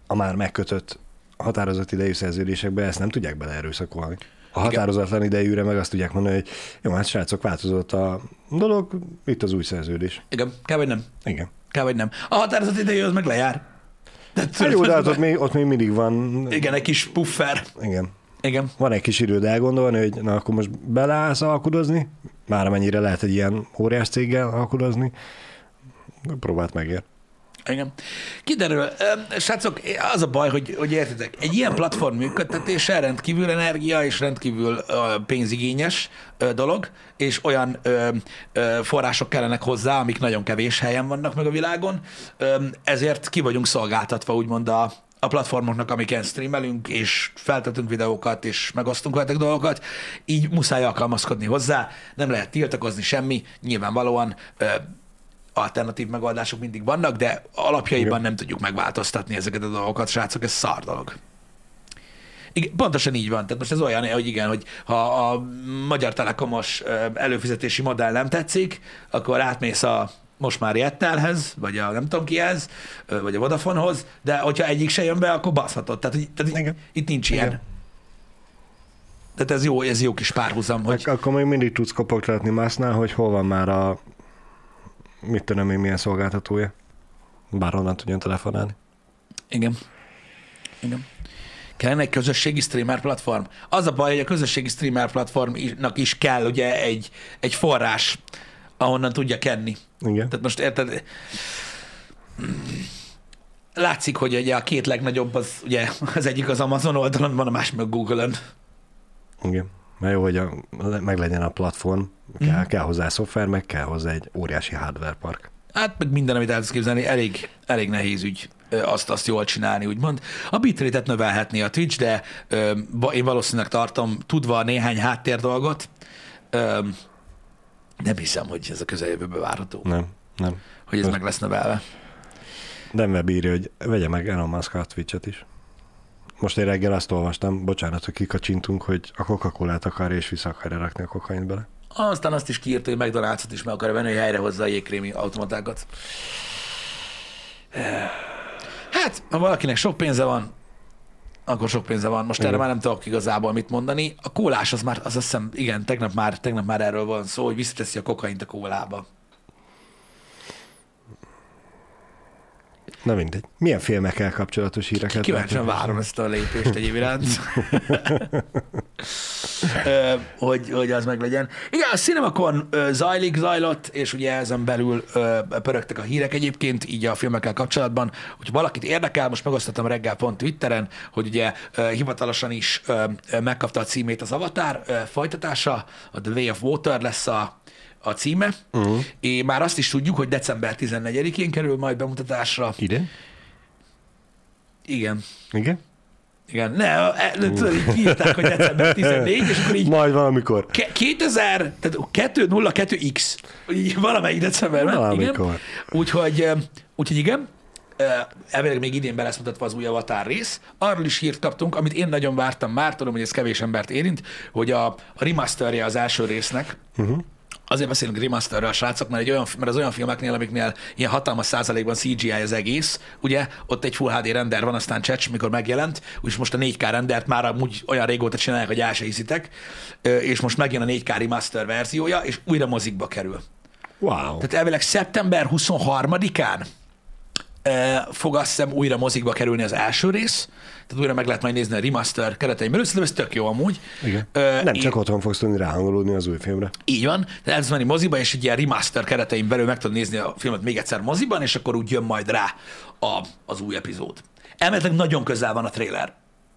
a már megkötött határozott idejű szerződésekbe ezt nem tudják beleerőszakolni. A határozatlan idejűre meg azt tudják mondani, hogy jó, hát srácok, változott a dolog, itt az új szerződés. Igen, kell vagy nem. Igen. Kell vagy nem. A határozott idejű az meg lejár. De Hát jó, de hát ott még, ott még mindig van, Igen, egy kis puffer. igen, Igen. van egy kis időd elgondolni, hogy na akkor most beleállsz alkudozni, már amennyire lehet egy ilyen óriás céggel alkudozni, próbált megér. Igen. Kiderül. Srácok, az a baj, hogy, hogy értitek, egy ilyen platform működtetése rendkívül energia és rendkívül pénzigényes dolog, és olyan források kellenek hozzá, amik nagyon kevés helyen vannak meg a világon, ezért ki vagyunk szolgáltatva úgymond a, a platformoknak, amiken streamelünk, és feltetünk videókat, és megosztunk veletek dolgokat, így muszáj alkalmazkodni hozzá, nem lehet tiltakozni semmi, nyilvánvalóan alternatív megoldások mindig vannak, de alapjaiban Igen. nem tudjuk megváltoztatni ezeket a dolgokat, srácok, ez szar dolog. Igen, pontosan így van. Tehát most ez olyan, hogy igen, hogy ha a Magyar Telekomos előfizetési modell nem tetszik, akkor átmész a most már Jettelhez, vagy a nem tudom kihez, vagy a Vodafonehoz, de hogyha egyik se jön be, akkor baszhatod. Tehát, tehát Igen. itt nincs ilyen. Igen. Tehát ez jó, ez jó kis párhuzam, hogy Ak- akkor még mindig tudsz kopogtatni másnál, hogy hol van már a mit tudom én milyen szolgáltatója. Bárhonnan tudjon telefonálni. Igen. Igen. Kellene egy közösségi streamer platform. Az a baj, hogy a közösségi streamer platformnak is kell ugye egy, egy forrás, ahonnan tudja kenni. Igen. Tehát most érted, látszik, hogy ugye a két legnagyobb az ugye az egyik az Amazon oldalon van, a másik meg Google-ön. Igen. Mert jó, hogy a, meg legyen a platform, kell, Mhm. kell hozzá szoftver, meg kell hozzá egy óriási hardware park. Hát meg minden, amit el tudsz képzelni, elég, elég nehéz ügy azt, azt jól csinálni, úgymond. A bitrate-et növelhetné a Twitch, de ö, én valószínűleg tartom, tudva néhány háttér dolgot, ö, nem hiszem, hogy ez a közeljövőben várható, Nem, nem. hogy ez meg lesz növelve. Denver bírja, hogy vegye meg Elon Musk a Twitch-et is. Most én reggel azt olvastam, bocsánat, hogy kikacsintunk, hogy a Coca-Colát akar és vissza akarja rakni a kokaint bele. Aztán azt is kiírta, hogy McDonald's-ot is meg akarja venni, hogy helyrehozza a jégkrémi automatákat. Hát, ha valakinek sok pénze van, akkor sok pénze van. Most erre Igen. már nem tudok igazából mit mondani. A kólás az már, az azt hiszem, igen, tegnap már, tegnap már erről van szó, hogy visszateszi a kokaint a kólába. Na mindegy. Milyen filmekkel kapcsolatos híreket? Kíváncsian várom ezt a lépést egyéb iránt. Ö, hogy, hogy az meg legyen. Igen, a CinemaCon zajlik, zajlott, és ugye ezen belül pörögtek a hírek egyébként, így a filmekkel kapcsolatban. Hogyha valakit érdekel, most megosztottam reggel pont Twitteren, hogy ugye hivatalosan is megkapta a címét az Avatar folytatása, a The Way of Water lesz a, a címe, uh-huh. és már azt is tudjuk, hogy december 14-én kerül majd bemutatásra. Ide? Igen. Igen? Igen, ne, ne tudod, így kiírták, hogy december 14, és akkor így Majd valamikor. ke- 2000, tehát 202X, így valamelyik decemberben, igen. Valamikor. Úgyhogy, ö, úgyhogy igen, elvileg még idén be lesz mutatva az új Avatar rész. Arról is hírt kaptunk, amit én nagyon vártam már, tudom, hogy ez kevés embert érint, hogy a, a remasterje az első résznek, uh-huh. Azért beszélünk remasterről, srácok, mert, egy olyan, mert az olyan filmeknél, amiknél ilyen hatalmas százalékban CGI az egész, ugye, ott egy Full HD render van, aztán csecs, mikor megjelent, úgyis most a 4K rendert már amúgy olyan régóta csinálják, hogy el se hiszitek, és most megjön a 4K remaster verziója, és újra mozikba kerül. Wow. Tehát elvileg szeptember 23-án ö, fog azt hiszem újra mozikba kerülni az első rész, tehát újra meg lehet majd nézni a remaster keretein belül, szerintem ez tök jó amúgy. Igen. Ö, Nem csak otthon fogsz tudni ráhangolódni az új filmre. így van, tehát el menni moziba, és egy ilyen remaster keretein belül meg tudod nézni a filmet még egyszer moziban, és akkor úgy jön majd rá a, az új epizód. Elméletileg nagyon közel van a trailer.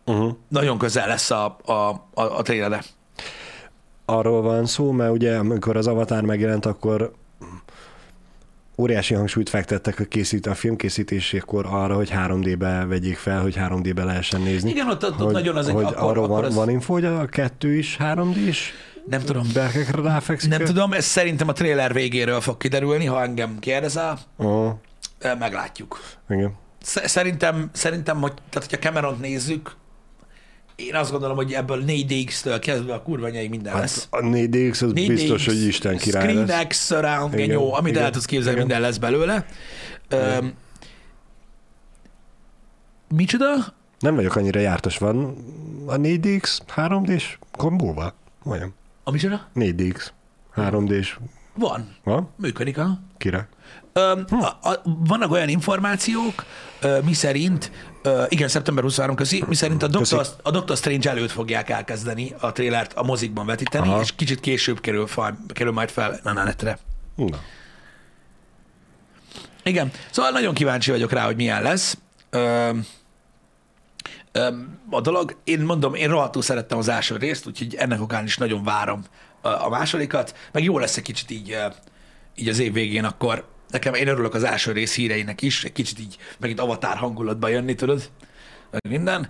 Uh-huh. Nagyon közel lesz a, a, a, a trailerre. Arról van szó, mert ugye amikor az Avatar megjelent, akkor óriási hangsúlyt fektettek a, készít, a film készítésékor arra, hogy 3D-be vegyék fel, hogy 3D-be lehessen nézni. Igen, ott, ott, hogy, nagyon az egy, hogy akkor, arról akkor van, az, van info, hogy a kettő is 3D-s nem tudom, berkekre ráfekszik? nem tudom, ez szerintem a trailer végéről fog kiderülni, ha engem kérdezel, Oh, meglátjuk. igen. Sz- Szerintem, szerintem, hogy tehát, hogyha Cameront nézzük, én azt gondolom, hogy ebből 4DX-től kezdve a kurva anyai minden lesz. Hát a 4DX az 4DX, biztos, hogy Isten király lesz. ScreenX, surround, Igen, genyó, amit igen, el tudsz képzelni, igen. minden lesz belőle. Um, micsoda? Nem vagyok annyira jártas, van a 4DX 3D-s kombóval? Olyan. A micsoda? 4DX 3D-s. Van. Van? Működik, aha. Király. Um, a, a, vannak olyan információk, mi szerint, uh, igen, szeptember 23 közi, mi szerint a Doctor, a Doctor Strange előtt fogják elkezdeni a trélert a mozikban vetíteni, Aha. és kicsit később kerül, fel, kerül majd fel a netre. Na. Igen, szóval nagyon kíváncsi vagyok rá, hogy milyen lesz. Öm, a dolog, én mondom, én rohadtul szerettem az első részt, úgyhogy ennek okán is nagyon várom a, másodikat, meg jó lesz egy kicsit így, így az év végén akkor, nekem én örülök az első rész híreinek is, egy kicsit így megint avatár hangulatba jönni, tudod, meg minden.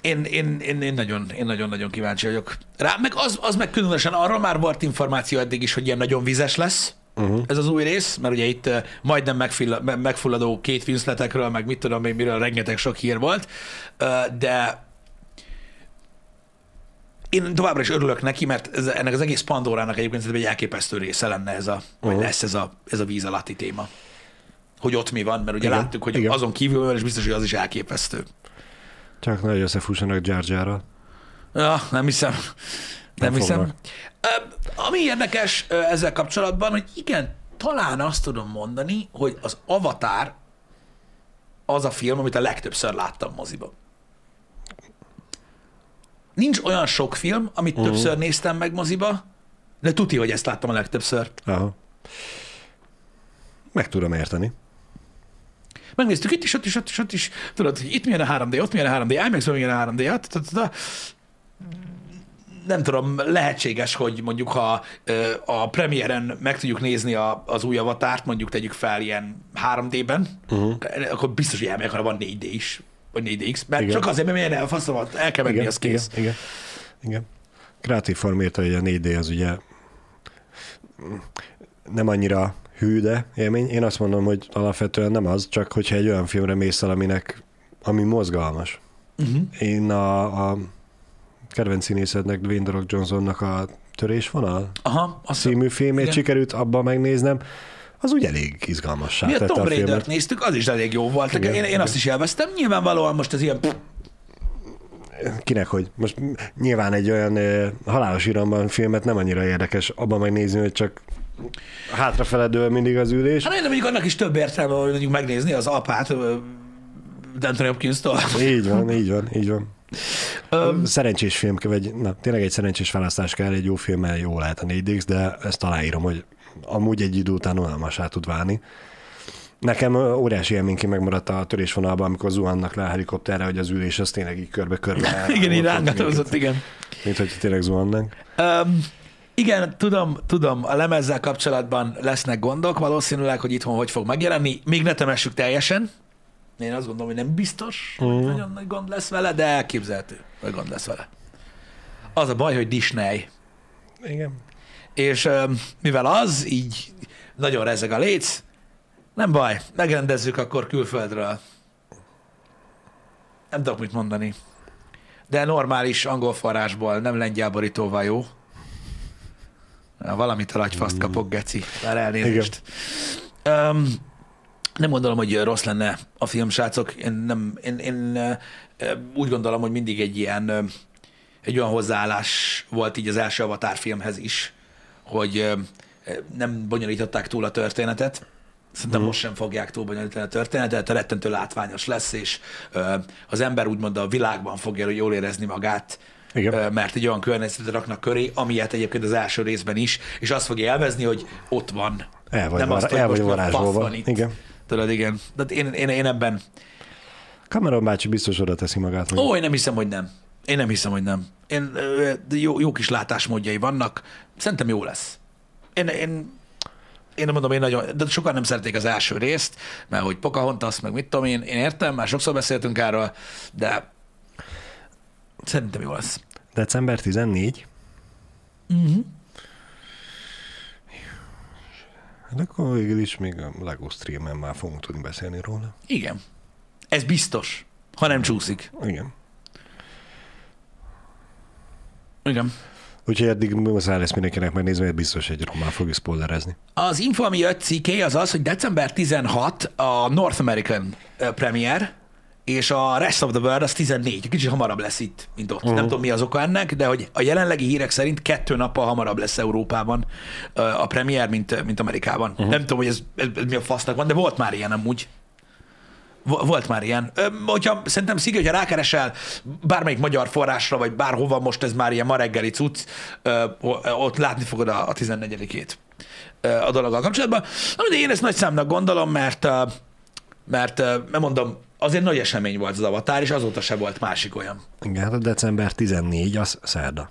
Én, én, én, én, nagyon, én nagyon-nagyon kíváncsi vagyok rá. Meg az, az meg különösen arról már volt információ eddig is, hogy ilyen nagyon vizes lesz uh-huh. ez az új rész, mert ugye itt uh, majdnem megfill- me- megfulladó két Winsletekről, meg mit tudom én, miről rengeteg sok hír volt, uh, de én továbbra is örülök neki, mert ez, ennek az egész Pandorának egyébként egy elképesztő része lenne ez a, vagy Mhm. lesz ez a, ez a víz alatti téma. Hogy ott mi van, mert ugye Igen, láttuk, hogy igen. azon kívül és biztos, hogy az is elképesztő. Csak nagy összefussanak Jar. Ja, nem hiszem. Nem, Nem hiszem. Ami érdekes ezzel kapcsolatban, hogy igen, talán azt tudom mondani, hogy az Avatar az a film, amit a legtöbbször láttam moziba. Nincs olyan sok film, amit uh-huh. többször néztem meg moziba, de tuti, hogy ezt láttam a legtöbbször. Aha. Meg tudom érteni. Megnéztük itt is, ott is, ott is, ott is. Tudod, hogy itt milyen a 3D, ott milyen a 3D, IMAX-ben milyen a 3D. hát, nem tudom, lehetséges, hogy mondjuk ha a premiéren meg tudjuk nézni a, az új avatárt, mondjuk tegyük fel ilyen 3D-ben, uh-huh. akkor biztos, hogy elmegyek, ha van 4D is, vagy 4DX, mert Igen. csak azért, mert milyen elfaszomat, el kell Igen, az kész. Igen, igen. igen. Kreatív Form írta, hogy a 4D az ugye nem annyira hű, de élmény. Én azt mondom, hogy alapvetően nem az, csak hogyha egy olyan filmre mész el, aminek, ami mozgalmas. Uh-huh. Én a, a kedvenc színészetnek, Dwayne The Rock Johnsonnak a Törésvonal Aha, azt című filmét Igen. sikerült abba megnéznem, az úgy elég izgalmassá Mi a Tomb Raider-t néztük, az is elég jó volt. Igen, én, én igen. azt is élveztem. Nyilvánvalóan most ez ilyen... Kinek hogy? Most nyilván egy olyan ö, halálos iramban filmet nem annyira érdekes abban megnézni, hogy csak hátrafele dől mindig az ülés. Hát én mondjuk annak is több értelme, hogy mondjuk megnézni az apát ö, Anthony Hopkins-tól. Így van, így van, így van. Öm, Szerencsés film, vagy na, tényleg egy szerencsés választás kell, egy jó filmmel jó lehet a 4DX, de ezt aláírom, hogy amúgy egy idő után unalmasá tud válni. Nekem óriási élményként megmaradt a törésvonalban, amikor zuhannak le a helikopterre, hogy az ülés az tényleg így körbe-körbe. igen, így ott- rángatózott, igen. Mint hogy tényleg zuhannánk. Um, igen, tudom, tudom, a lemezzel kapcsolatban lesznek gondok, valószínűleg, hogy itthon hogy fog megjelenni. Még ne temessük teljesen. Én azt gondolom, hogy nem biztos, hogy Mhm. nagyon nagy gond lesz vele, de elképzelhető, hogy gond lesz vele. Az a baj, hogy Disney. Igen. És mivel az, így nagyon rezeg a léc, nem baj, megrendezzük akkor külföldről. Nem tudok mit mondani. De normális angol forrásból, nem lengyel borítóval jó. Na, Valamit a lagyfaszt kapok, geci. Már elnézést. Um, nem gondolom, hogy rossz lenne a film, srácok. Én, nem, én, én úgy gondolom, hogy mindig egy ilyen egy olyan hozzáállás volt így az első Avatar filmhez is, hogy nem bonyolították túl a történetet. Szerintem most sem fogják túl bonyolítani a történetet, rettentő látványos lesz, és az ember úgymond a világban fogja jól érezni magát, Igen. Mert egy olyan környezetet raknak köré, amilyet egyébként az első részben is, és azt fogja élvezni, hogy ott van. El vagy, Nem var- azt, el vagy a varázsolva. van itt. Igen. Tudod, igen. De én, én, én ebben, Cameron bácsi biztos oda teszi magát. Ó, én nem hiszem, hogy nem. Én nem hiszem, hogy nem. Én, de jó, jó kis látásmódjai vannak. Szerintem jó lesz. Én, én, én mondom, én nagyon, de sokan nem szerették az első részt, mert hogy Pocahontas, meg mit tudom én, én értem, már sokszor beszéltünk erről, de szerintem jó lesz. December 14. Uh-huh. Hát akkor végül is még a LEGO streamen már fogunk tudni beszélni róla. Igen. Ez biztos, ha nem csúszik. Igen. Igen. Úgyhogy eddig muszáj lesz mindenkinek megnézni, mert biztos egy román fogjuk spoilerezni. Az info, ami jött cikké, az az, hogy december 16 a North American premier, és a Rest of the World az 14. Kicsit hamarabb lesz itt, mint ott. Uh-huh. Nem tudom, mi az oka ennek, de hogy a jelenlegi hírek szerint kettő nappal hamarabb lesz Európában a premier, mint, mint Amerikában. Uh-huh. Nem tudom, hogy ez, ez, ez mi a fasznak van, de volt már ilyen amúgy. Vo- Volt már ilyen. Hogyha, szerintem Szigi, hogyha rákeresel bármelyik magyar forrásra, vagy bárhova, most ez már ilyen ma reggeli cucc, ott látni fogod a, a 14-ét ö, a dologgal kapcsolatban. Na, de én ezt nagy számnak gondolom, mert, mert, mert mondom, azért nagy esemény volt az Avatar, és azóta se volt másik olyan. Igen, hát a december 14 az szerda.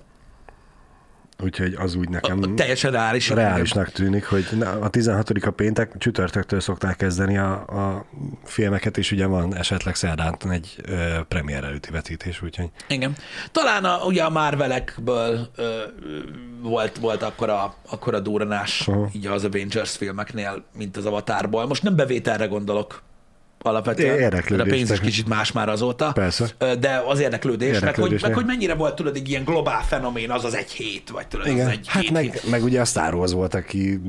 Úgyhogy az úgy nekem A, teljesen reális. reálisnak tűnik, hogy a 16 a péntek, csütörtöktől szokták kezdeni a, a filmeket, és ugye van esetleg szerdán egy ö, premier előtti vetítés, úgyhogy Igen. Talán a, ugye a Marvelekből ö, volt, volt akkora, akkora durranás Aha. így az Avengers filmeknél, mint az Avatarból. Most nem bevételre gondolok alapvetően. Érdeklődés, mert a pénz is kicsit más már azóta. Persze. De az érdeklődés, meg, hogy, Érdeklődés, meg hogy mennyire volt, tudod, egy ilyen globál fenomén, az az egy hét, vagy tudod, az Igen, egy hát két meg, hét. meg ugye a Star Wars volt, aki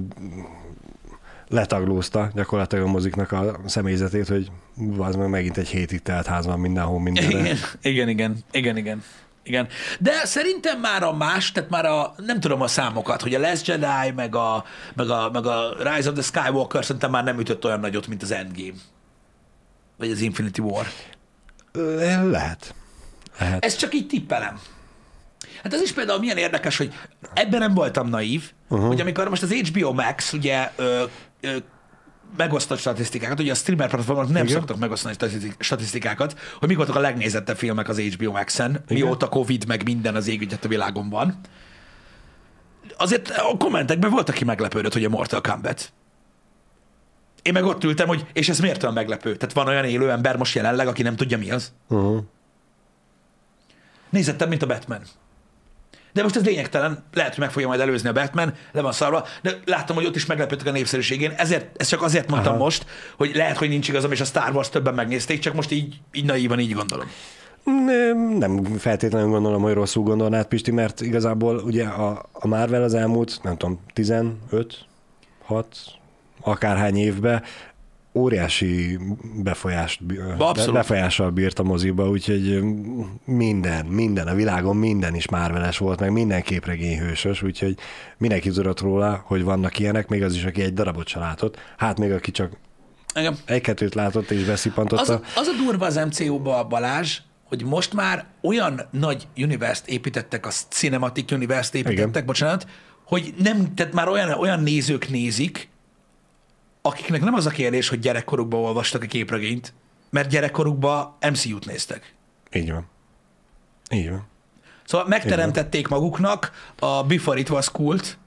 letaglózta gyakorlatilag a moziknak a személyzetét, hogy az meg megint egy hétig telt ház van mindenhol, mindenre. Igen, igen, igen, igen, igen. Igen. De szerintem már a más, tehát már a, nem tudom a számokat, hogy a Last Jedi, meg a, meg a, meg a Rise of the Skywalker szerintem már nem ütött olyan nagyot, mint az Endgame. Vagy az Infinity War. Lehet. Lehet. Ezt csak így tippelem. Hát ez is például milyen érdekes, hogy ebben nem voltam naív, uh-huh. hogy amikor most az HBO Max ugye ö, ö, megosztott statisztikákat, ugye a streamer platformok nem Igen. szoktak megosztani statisztik- statisztikákat, hogy mik voltak a legnézettebb filmek az HBO Max-en, mióta Covid meg minden az égügyet a világon van. Azért a kommentekben volt, aki meglepődött, hogy a Mortal Kombat. Én meg ott ültem, hogy és ez miért olyan meglepő? Tehát van olyan élő ember most jelenleg, aki nem tudja mi az? Uh-huh. Nézettem, mint a Batman. De most ez lényegtelen, lehet, hogy meg fogja majd előzni a Batman, le van szarva, de láttam, hogy ott is meglepődtek a népszerűségén, ezért, ezt csak azért mondtam Aha. most, hogy lehet, hogy nincs igazam, és a Star Wars többen megnézték, csak most így, így naívan így gondolom. Nem, nem feltétlenül gondolom, hogy rosszul gondolnád, Pisti, mert igazából ugye a, a Marvel az elmúlt, nem tudom, 15, 6, akárhány évben óriási befolyást, be, Abszolút. befolyással bírt a moziba, úgyhogy minden, minden, a világon minden is Marveles volt, meg minden képregényhősös, úgyhogy mindenki tudott róla, hogy vannak ilyenek, még az is, aki egy darabot se látott, hát még aki csak Engem. egy-kettőt látott és beszippantotta. Az, a, az a durva az MCU-ba, Balázs, hogy most már olyan nagy universe építettek, a Cinematic universe építettek, Igen. bocsánat, hogy nem, tehát már olyan, olyan nézők nézik, akiknek nem az a kérdés, hogy gyerekkorukban olvastak a képregényt, mert gyerekkorukban MCU-t néztek. Így van. Így van. Szóval megteremtették maguknak a Before It Was Cool-t,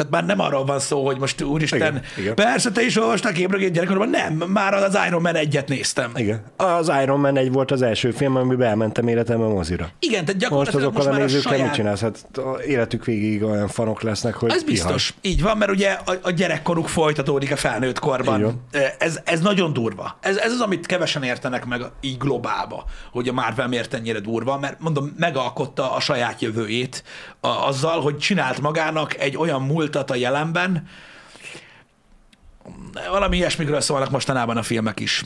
tehát már nem arról van szó, hogy most úristen, Igen, igen. persze te is olvastál képregényt gyerekkorban, nem, már az Iron Man egyet néztem. Igen. Az Iron Man egy volt az első film, amiben elmentem életemben mozira. Igen, tehát Most gyakorlatilag azokkal most, már a nézőkkel mit saját... csinálsz? Hát életük végig olyan fanok lesznek, hogy Ez biztos. Így van, mert ugye a, a gyerekkoruk folytatódik a felnőtt korban. Ez, ez nagyon durva. Ez, ez az, amit kevesen értenek meg így globálba, hogy a Marvel miért ennyire durva, mert mondom, megalkotta a saját jövőjét a, azzal, hogy csinált magának egy olyan múltat a jelenben, valami ilyesmikről szólnak mostanában a filmek is,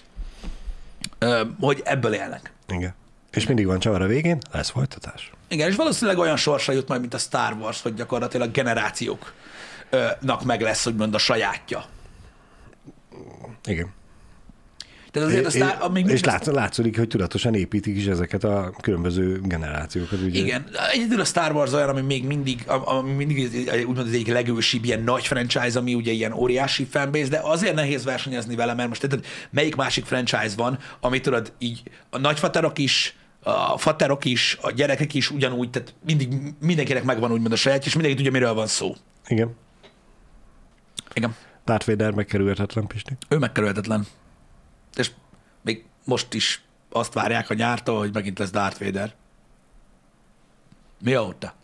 hogy ebből élnek. Igen. És mindig van csavar a végén, lesz folytatás. Igen, és valószínűleg olyan sorsra jut majd, mint a Star Wars, hogy gyakorlatilag generációknak meg lesz, úgymond a sajátja. Igen. Tehát azért a és Star, amíg és látsz, látszódik, hogy tudatosan építik is ezeket a különböző generációkat. Ugye? Igen, egyedül a Star Wars olyan, ami még mindig, ami mindig úgymond az egyik legősibb ilyen nagy franchise, ami ugye ilyen óriási fanbase, de azért nehéz versenyezni vele, mert most tudod, melyik másik franchise van, ami tudod így a nagyfaterok is, a faterok is, a gyerekek is ugyanúgy, tehát mindig mindenkinek megvan úgymond a saját, és mindenki tudja, miről van szó. Igen. Igen. Darth Vader megkerülhetetlen, Pisti. Ő megkerülhetetlen. És még most is azt várják a nyártól, hogy megint lesz Darth Vader. Mióta?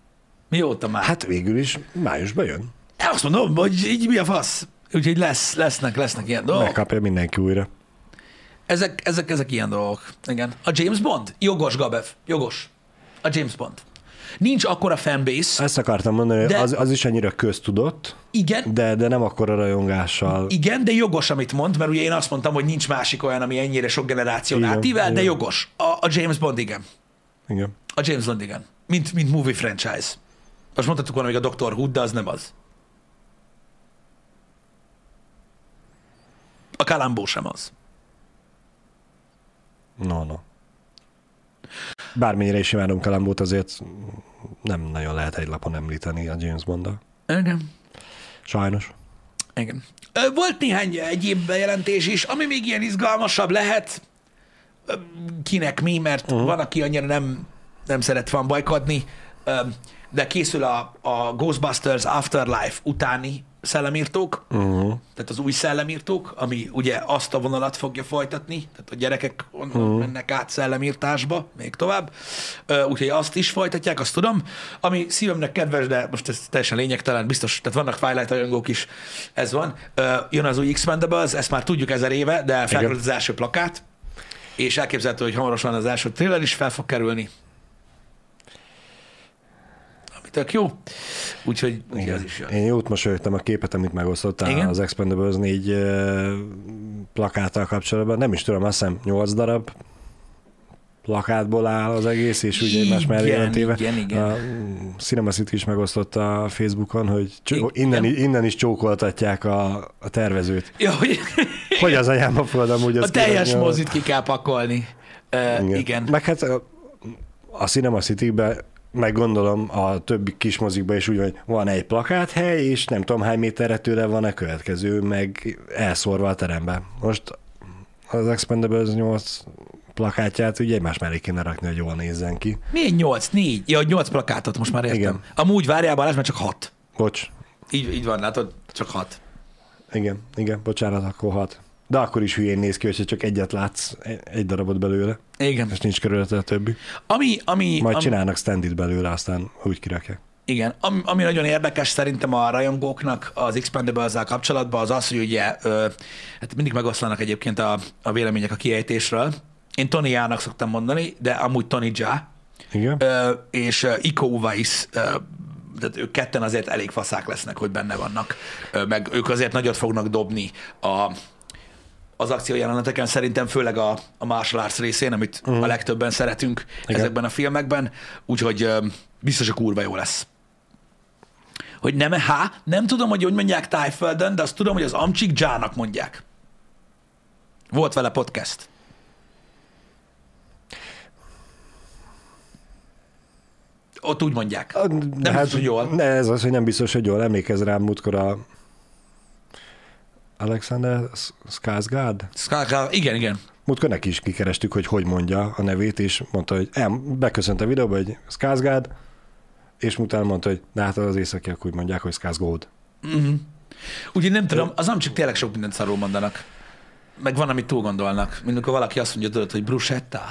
Mióta már? Hát, végül is májusban jön. azt mondom, hogy így mi a fasz. Úgyhogy lesz, lesznek, lesznek ilyen dolgok. Megkapja mindenki újra. Ezek, ezek, ezek ilyen dolgok. Igen. A James Bond? Jogos, Gabev. Jogos. A James Bond. Nincs akkora fanbase. Ezt akartam mondani, De- az, az is annyira köztudott, Igen, de, de nem akkora rajongással. Igen, de jogos, amit mond, mert ugye én azt mondtam, hogy nincs másik olyan, ami ennyire sok generáción Igen, átível, de jogos. A, a James Bond igen. Igen. A James Bond igen. Mint, mint movie franchise. Most mondhattuk volna még a Dr. Who, de az nem az. A Kalambó sem az. No, no. Bármennyire is imádom Kalambót, azért nem nagyon lehet egy lapon említeni a James Bond-dal. Igen. Sajnos. Igen. Volt néhány egyéb bejelentés is, ami még ilyen izgalmasabb lehet. Kinek mi, mert uh-huh. van, aki annyira nem, nem szeret fanbajkodni, de készül a, a Ghostbusters Afterlife utáni szellemírtók, Uh-huh. tehát az új szellemírtók, ami ugye azt a vonalat fogja folytatni, tehát a gyerekek onnan uh-huh. mennek át szellemírtásba, még tovább, úgyhogy azt is folytatják, azt tudom, ami szívemnek kedves, de most ez teljesen lényegtelen, biztos, tehát vannak Twilight rajongók is, ez van. Jön az új X-Mendables, ezt már tudjuk ezer éve, de felkerült az első plakát, és elképzelhető, hogy hamarosan az első trailer is fel fog kerülni. Tök jó. Úgyhogy, úgyhogy ez is jön. Én jót mosolyogtam a képet, amit megosztottál Igen? az Expendables 4 uh, plakáttal kapcsolatban. Nem is tudom, azt hiszem 8 darab plakátból áll az egész, és ugye egymás mellé Igen, téve. igen, igen. A mm, Cinema City is megosztotta a Facebookon, hogy csó- innen, innen is csókoltatják a, a tervezőt. Ja, hogy Hogy az anyámba fogod amúgy a teljes kirakni mozit ki kell pakolni. Uh, igen. igen. Meg hát a, a Cinema City-be meg gondolom a többi kis mozikban is úgy van, hogy van egy plakáthely, és nem tudom hány méterre tőle van a következő, meg elszórva a terembe. Most az Expendables 8 plakátját ugye egymás mellé kéne rakni, hogy jól nézzen ki. Milyen 8? 4? Ja, 8 plakátot, most már értem. Igen. Amúgy várjál Balázs, mert csak 6. Bocs. Így, így van, látod? Csak 6. Igen, igen, bocsánat, akkor hat. De akkor is hülyén néz ki, hogyha csak egyet látsz, egy darabot belőle, Igen. és nincs körülötte a többi. Ami, ami, Majd ami, csinálnak standit belőle, aztán úgy kirakják. Igen, ami, ami nagyon érdekes szerintem a rajongóknak az expendables kapcsolatban az az, hogy ugye, ö, hát mindig megoszlanak egyébként a, a vélemények a kiejtésről. Én Tony Jának szoktam mondani, de amúgy Tony Ja, Igen? ö, és Iko Uwais, ö, tehát ők ketten azért elég faszák lesznek, hogy benne vannak, meg ők azért nagyot fognak dobni a, az akciójeleneteken, szerintem főleg a, a martial arts részén, amit uh-huh. a legtöbben szeretünk Igen. ezekben a filmekben, úgyhogy biztos, hogy kurva jó lesz. Hogy nem, há, nem tudom, hogy hogy mondják Tájföldön, de azt tudom, hogy az Amcsik Jának mondják. Volt vele podcast. Ott úgy mondják. Nem biztos, hogy jól. Ne, ez az, hogy nem biztos, hogy jól. Emlékezz rám múltkor a Alexander Skarsgård? Skarsgård, igen, igen. Múltkor neki is kikerestük, hogy hogy mondja a nevét, és mondta, hogy el, beköszönt a videóba, hogy Skarsgård, és utána mondta, hogy de hát az északiak úgy mondják, hogy Skarsgård. Uh-huh. Úgyhogy nem tudom, az nem csak tényleg sok mindent szarul mondanak. Meg van, amit túl gondolnak. Mint amikor valaki azt mondja, tudod, hogy bruschetta.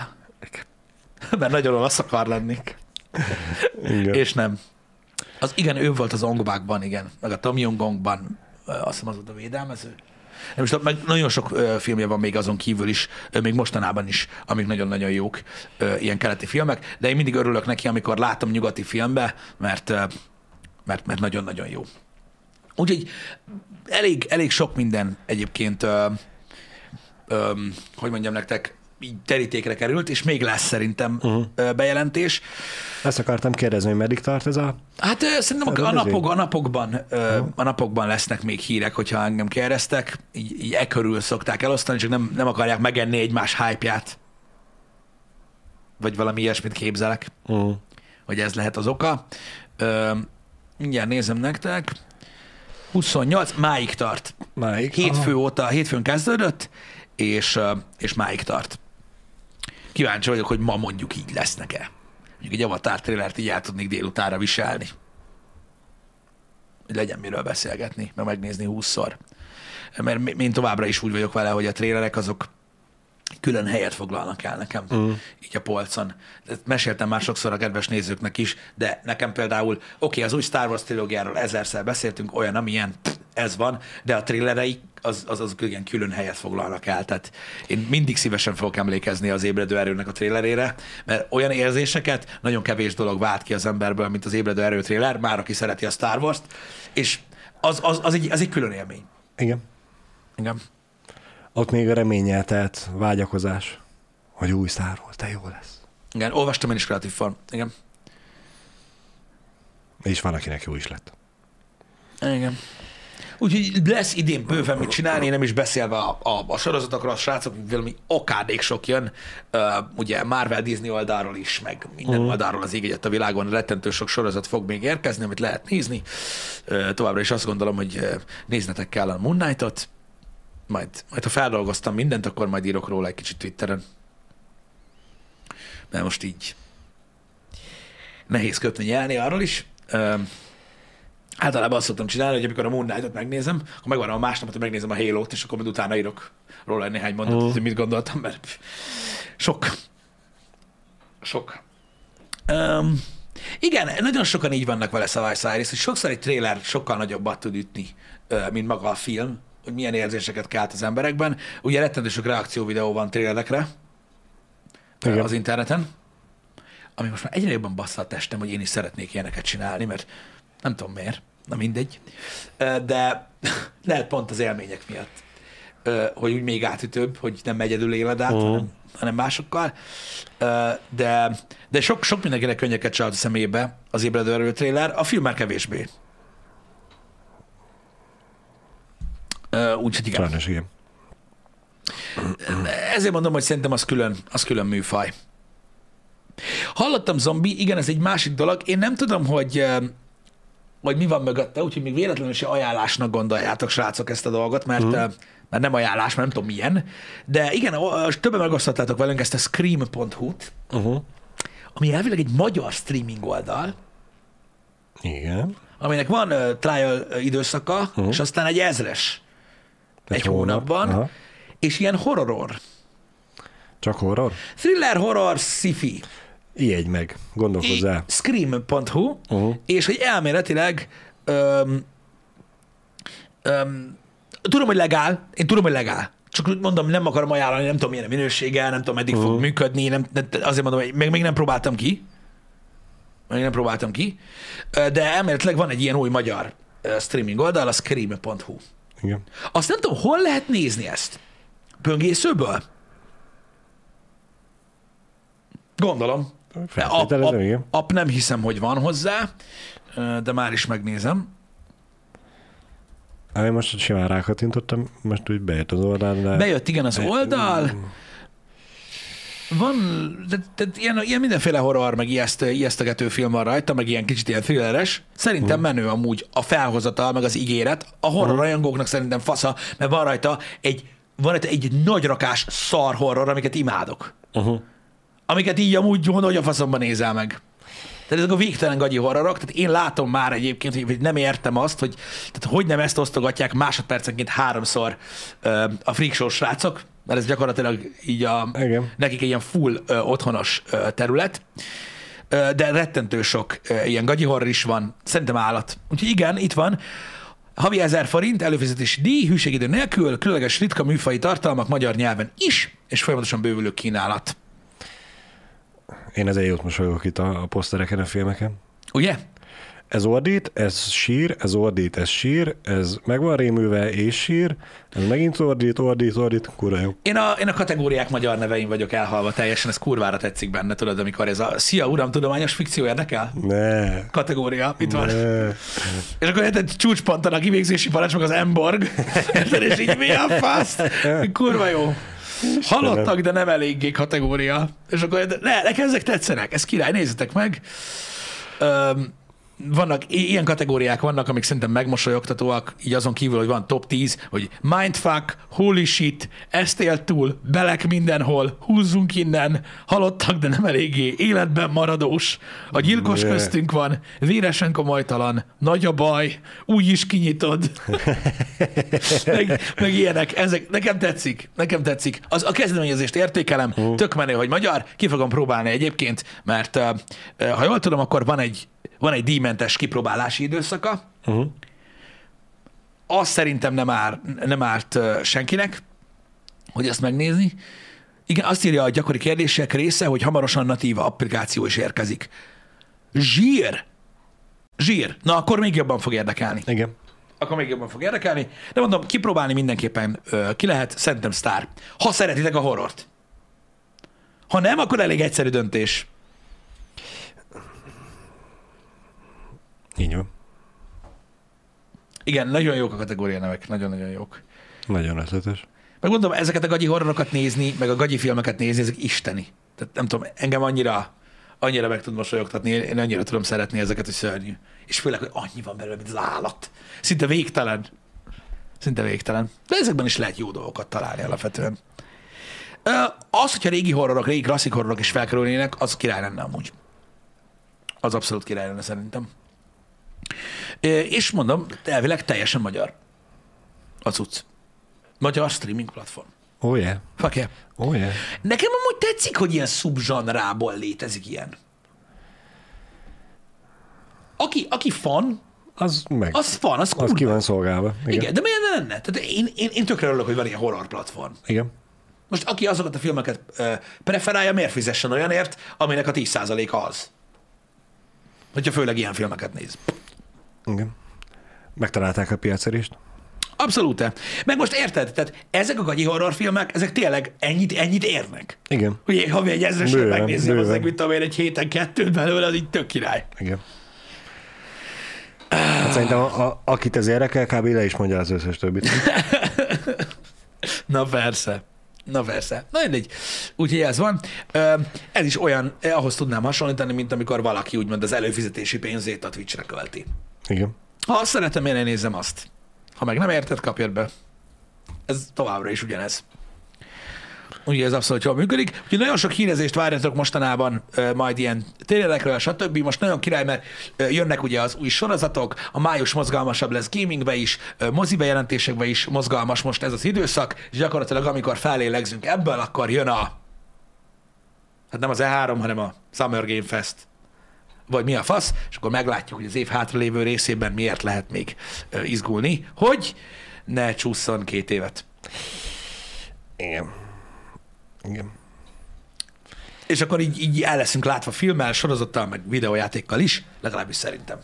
Mert nagyon olasz akar lenni. És nem. Az igen, ő volt az Ongbákban, igen. Meg a Tom Jong-ongban, azt hiszem az volt a védelmező. Is tudom, meg nagyon sok ö, filmje van még azon kívül is, ö, még mostanában is, amik nagyon-nagyon jók, ö, ilyen keleti filmek, de én mindig örülök neki, amikor látom nyugati filmbe, mert, ö, mert, mert nagyon-nagyon jó. Úgyhogy elég, elég sok minden egyébként, ö, ö, hogy mondjam nektek, így terítékre került, és még lesz szerintem uh-huh. bejelentés. Ezt akartam kérdezni, hogy meddig tart ez a... Hát szerintem a, a, napok, a, napokban, ö, a napokban lesznek még hírek, hogyha engem kérdeztek. Így, így e körül szokták elosztani, csak nem, nem akarják megenni egymás hype-ját. Vagy valami ilyesmit képzelek, Uh, hogy ez lehet az oka. Ö, mindjárt nézem nektek. 28, máig tart. máig? Hétfő óta, hétfőn kezdődött, és, és máig tart. Kíváncsi vagyok, hogy ma mondjuk így lesznek-e. Mondjuk egy avatar trailert így el tudnék délutára viselni. Hogy legyen miről beszélgetni, meg megnézni húszszor. Mert én továbbra is úgy vagyok vele, hogy a trailerek azok külön helyet foglalnak el nekem, mm. így a polcon. Ezt Meséltem már sokszor a kedves nézőknek is, de nekem például, oké, okay, az új Star Wars trilógiáról ezerszer beszéltünk, olyan, amilyen pff, ez van, de a trailerei az, az, az igen külön helyet foglalnak el. Tehát én mindig szívesen fogok emlékezni az ébredő erőnek a trailerére, mert olyan érzéseket nagyon kevés dolog vált ki az emberből, mint az ébredő erő trailer, már aki szereti a Star Wars-t, és az, az, az, egy, az egy külön élmény. Igen. Igen. Ott még a reményeltelt vágyakozás, hogy új Wars, de jó lesz. Igen, olvastam én is kreatív form. Igen. És van, akinek jó is lett. Igen. Úgyhogy lesz idén bőven mit csinálni, nem is beszélve a, a, a sorozatokról, a srácok, valami okádék sok jön, uh, ugye Marvel Disney oldalról is, meg minden uh. oldalról az ég egyet a világon rettentő sok sorozat fog még érkezni, amit lehet nézni. Uh, továbbra is azt gondolom, hogy uh, néznetek kell a Moon Knight-ot, majd, majd ha feldolgoztam mindent, akkor majd írok róla egy kicsit Twitteren. Mert most így nehéz kötni arról is. Uh, Általában azt szoktam csinálni, hogy amikor a Moon Knight-ot megnézem, akkor megvan a másnapot, hogy megnézem a Halo-t, és akkor majd utána írok róla néhány mondatot, Mm. hogy mit gondoltam, mert sok. Sok. Um, igen, nagyon sokan így vannak vele Savage Cyrus, hogy sokszor egy trailer sokkal nagyobbat tud ütni, mint maga a film, hogy milyen érzéseket kelt az emberekben. Ugye rettentő sok reakció videó van trailerekre Igen. az interneten, ami most már egyre jobban bassza a testem, hogy én is szeretnék ilyeneket csinálni, mert nem tudom miért, na mindegy. De lehet pont az élmények miatt, hogy úgy még átütőbb, hogy nem egyedül éled át, Mhm. hanem, hanem másokkal. De, de sok, sok mindenkinek könnyeket család a szemébe az ébredő erő trailer, a film már kevésbé. Ö, Úgyhogy igen. Sajnos igen. Ezért mondom, hogy szerintem az külön, az külön műfaj. Hallottam zombi, igen, ez egy másik dolog. Én nem tudom, hogy hogy mi van mögötte, úgyhogy még véletlenül se ajánlásnak gondoljátok, srácok, ezt a dolgot, mert, mm. mert nem ajánlás, mert nem tudom milyen. De igen, többen megosztottátok velünk ezt a scream.hu-t, Uh-huh. ami elvileg egy magyar streaming oldal, Igen. aminek van uh, trial időszaka, uh-huh. és aztán egy ezres egy hónap. hónapban, Aha. és ilyen horror. Csak horror? Thriller, horror, sci-fi. Ijedj meg, gondolkozzál. Scream.hu, Uh-huh. és hogy elméletileg öm, öm, tudom, hogy legál, én tudom, hogy legál. Csak mondom, nem akarom ajánlani, nem tudom, milyen a minősége, nem tudom, meddig uh-huh. fog működni, nem, azért mondom, hogy még, még nem próbáltam ki. Még nem próbáltam ki. De elméletileg van egy ilyen új magyar streaming oldal, a scream.hu. Igen. Azt nem tudom, hol lehet nézni ezt? Böngészőből? Gondolom. App, app, app nem hiszem, hogy van hozzá, de már is megnézem. Hát Én most simán rákattintottam, most úgy bejött az oldal, de... Bejött igen az oldal, van, de, de ilyen, ilyen mindenféle horror, meg ijeszt, ijesztegető film van rajta, meg ilyen kicsit ilyen thrilleres. Szerintem menő amúgy a felhozatal, meg az ígéret. A horror rajongóknak szerintem fasza, mert van rajta egy, van rajta egy nagy rakás szar horror, amiket imádok. Uh-huh. Amiket így amúgy hogy a faszomban nézel meg. Tehát ezek a végtelen gagyi horrorok, tehát én látom már egyébként, hogy hogy nem értem azt, hogy tehát hogy nem ezt osztogatják másodpercenként háromszor ö, a freak show srácok, mert ez gyakorlatilag így a, Igen. nekik egy ilyen full ö, otthonos ö, terület, ö, de rettentő sok ö, ilyen gagyi horror is van, szerintem állat. Úgyhogy igen, itt van. Havi 1000 forint, előfizetési díj, hűségidő nélkül, különleges ritka műfai tartalmak magyar nyelven is, és folyamatosan bővülő kínálat. Én ezért jót mosolygok itt a, a posztereken, a filmeken. Ugye? Ez ordít, ez sír, ez ordít, ez sír, ez meg van rémülve és sír, ez megint ordít, ordít, ordít, kurva jó. Én a, én a kategóriák magyar nevein vagyok elhalva teljesen, ez kurvára tetszik benne, tudod, amikor ez a Szia Uram, tudományos fikció érdekel? Ne, Kategória, itt van. ne. És akkor érted, csúcsponton a kivégzési parancs, meg az Emborg. Érted, és így mi a fasz? Kurva jó. Halottak, de nem eléggé kategória. És akkor ne, nekem ezek tetszenek, ez király, nézzetek meg. Öm, vannak, ilyen kategóriák vannak, amik szerintem megmosolyogtatóak, így azon kívül, hogy van top 10, hogy mindfuck, holy shit, ezt élt túl, belek mindenhol, húzzunk innen, halottak, de nem eléggé, életben maradós, a gyilkos Ne. köztünk van, véresen komolytalan, nagy a baj, úgy is kinyitod, meg, meg ilyenek, ezek, nekem tetszik, nekem tetszik. Az, a kezdeményezést értékelem, uh. tök menő, hogy magyar, ki fogom próbálni egyébként, mert ha jól tudom, akkor van egy, van egy díjmentes kipróbálási időszaka, Uh-huh. az szerintem nem, ár, nem árt senkinek, hogy ezt megnézni. Igen, azt írja a gyakori kérdések része, hogy hamarosan natív applikáció is érkezik. Zsír! Zsír! Na, akkor még jobban fog érdekelni. Igen. Akkor még jobban fog érdekelni. De mondom, kipróbálni mindenképpen ö, ki lehet, szerintem sztár. Ha szeretitek a horrort. Ha nem, akkor elég egyszerű döntés. Így van. Igen, nagyon jók a kategória nevek, nagyon-nagyon jók. Nagyon ötletes. Meg mondom, ezeket a gagyi horrorokat nézni, meg a gagyi filmeket nézni, ezek isteni. Tehát nem tudom, engem annyira, annyira meg tud mosolyogtatni, én annyira tudom szeretni ezeket, hogy szörnyű. És főleg, hogy annyi van belőle, mint az állat. Szinte végtelen. Szinte végtelen. De ezekben is lehet jó dolgokat találni alapvetően. Az, hogyha régi horrorok, régi klasszik horrorok is felkerülnének, az király lenne amúgy. Az abszolút király lenne szerintem. És mondom, elvileg teljesen magyar. A cucc. Magyar streaming platform. Oh yeah. Fuck yeah. Oh yeah. Nekem amúgy tetszik, hogy ilyen szubzsanrából létezik ilyen. Aki, aki fan, Az meg. az fan, az az ki kurva. van szolgálva. Igen. Igen, de miért ne lenne? Tehát én, én, én tökre örülök, hogy van ilyen horror platform. Igen. Most aki azokat a filmeket ö, preferálja, miért fizessen olyanért, aminek a 10%-a az? Hogyha főleg ilyen filmeket néz. Igen. Megtalálták a piacszerést. Abszolút. Meg most érted, tehát ezek a gagyi horrorfilmek, ezek tényleg ennyit, ennyit érnek. Igen. Hogy én havi egy ezresre Bőven, megnézzem, az bőven. mit én, egy héten kettőt belőle, az így tök király. Igen. Hát szerintem a, a, akit ez érdekel, kb. le is mondja az összes többit. Na persze. Na persze. Na mindegy. Úgyhogy ez van. Ez is olyan, eh, ahhoz tudnám hasonlítani, mint amikor valaki úgymond az előfizetési pénzét a Twitch-re költi. Igen. Ha azt szeretem, én nézem azt. Ha meg nem érted, kapjad be. Ez továbbra is ugyanez. Ugye ez abszolút jól működik. Úgyhogy nagyon sok hírezést várjatok mostanában, majd ilyen ténylegekről, stb. Most nagyon király, mert jönnek ugye az új sorozatok, a május mozgalmasabb lesz gamingbe is, ö, mozi bejelentésekbe is mozgalmas most ez az időszak, és gyakorlatilag amikor felélegzünk ebből, akkor jön a hát nem az E3, hanem a Summer Game Fest vagy mi a fasz, és akkor meglátjuk, hogy az év hátralévő részében miért lehet még izgulni, hogy ne csúszson két évet. Igen. Igen. És akkor így, így el leszünk látva filmmel, sorozattal, meg videójátékkal is, legalábbis szerintem.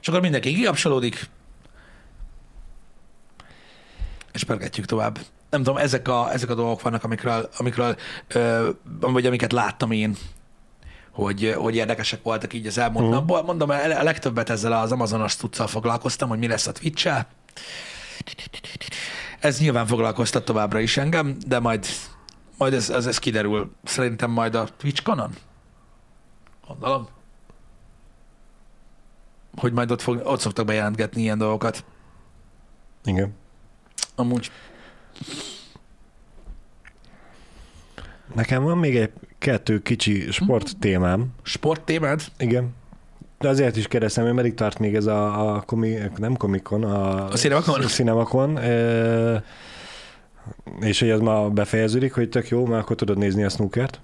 És akkor mindenki kikapcsolódik, és pergetjük tovább. Nem tudom, ezek a, ezek a dolgok vannak, amikről, amikről ö, vagy amiket láttam én, hogy, hogy érdekesek voltak így az elmúlt uh-huh. napból. Mondom, a legtöbbet ezzel az Amazonos tuccal foglalkoztam, hogy mi lesz a twitch -el. Ez nyilván foglalkoztat továbbra is engem, de majd, majd ez, ez, ez kiderül. Szerintem majd a Twitch kanon. Gondolom. Hogy majd ott, fog, ott szoktak bejelentgetni ilyen dolgokat. Igen. Amúgy. Nekem van még egy kettő kicsi sport témám. Sport témád? Igen. De azért is kérdeztem, hogy meddig tart még ez a, a komi, nem komikon, a, A Cinemakon? A Cinemakon. E, és hogy ez ma befejeződik, hogy tök jó, mert akkor tudod nézni a snookert.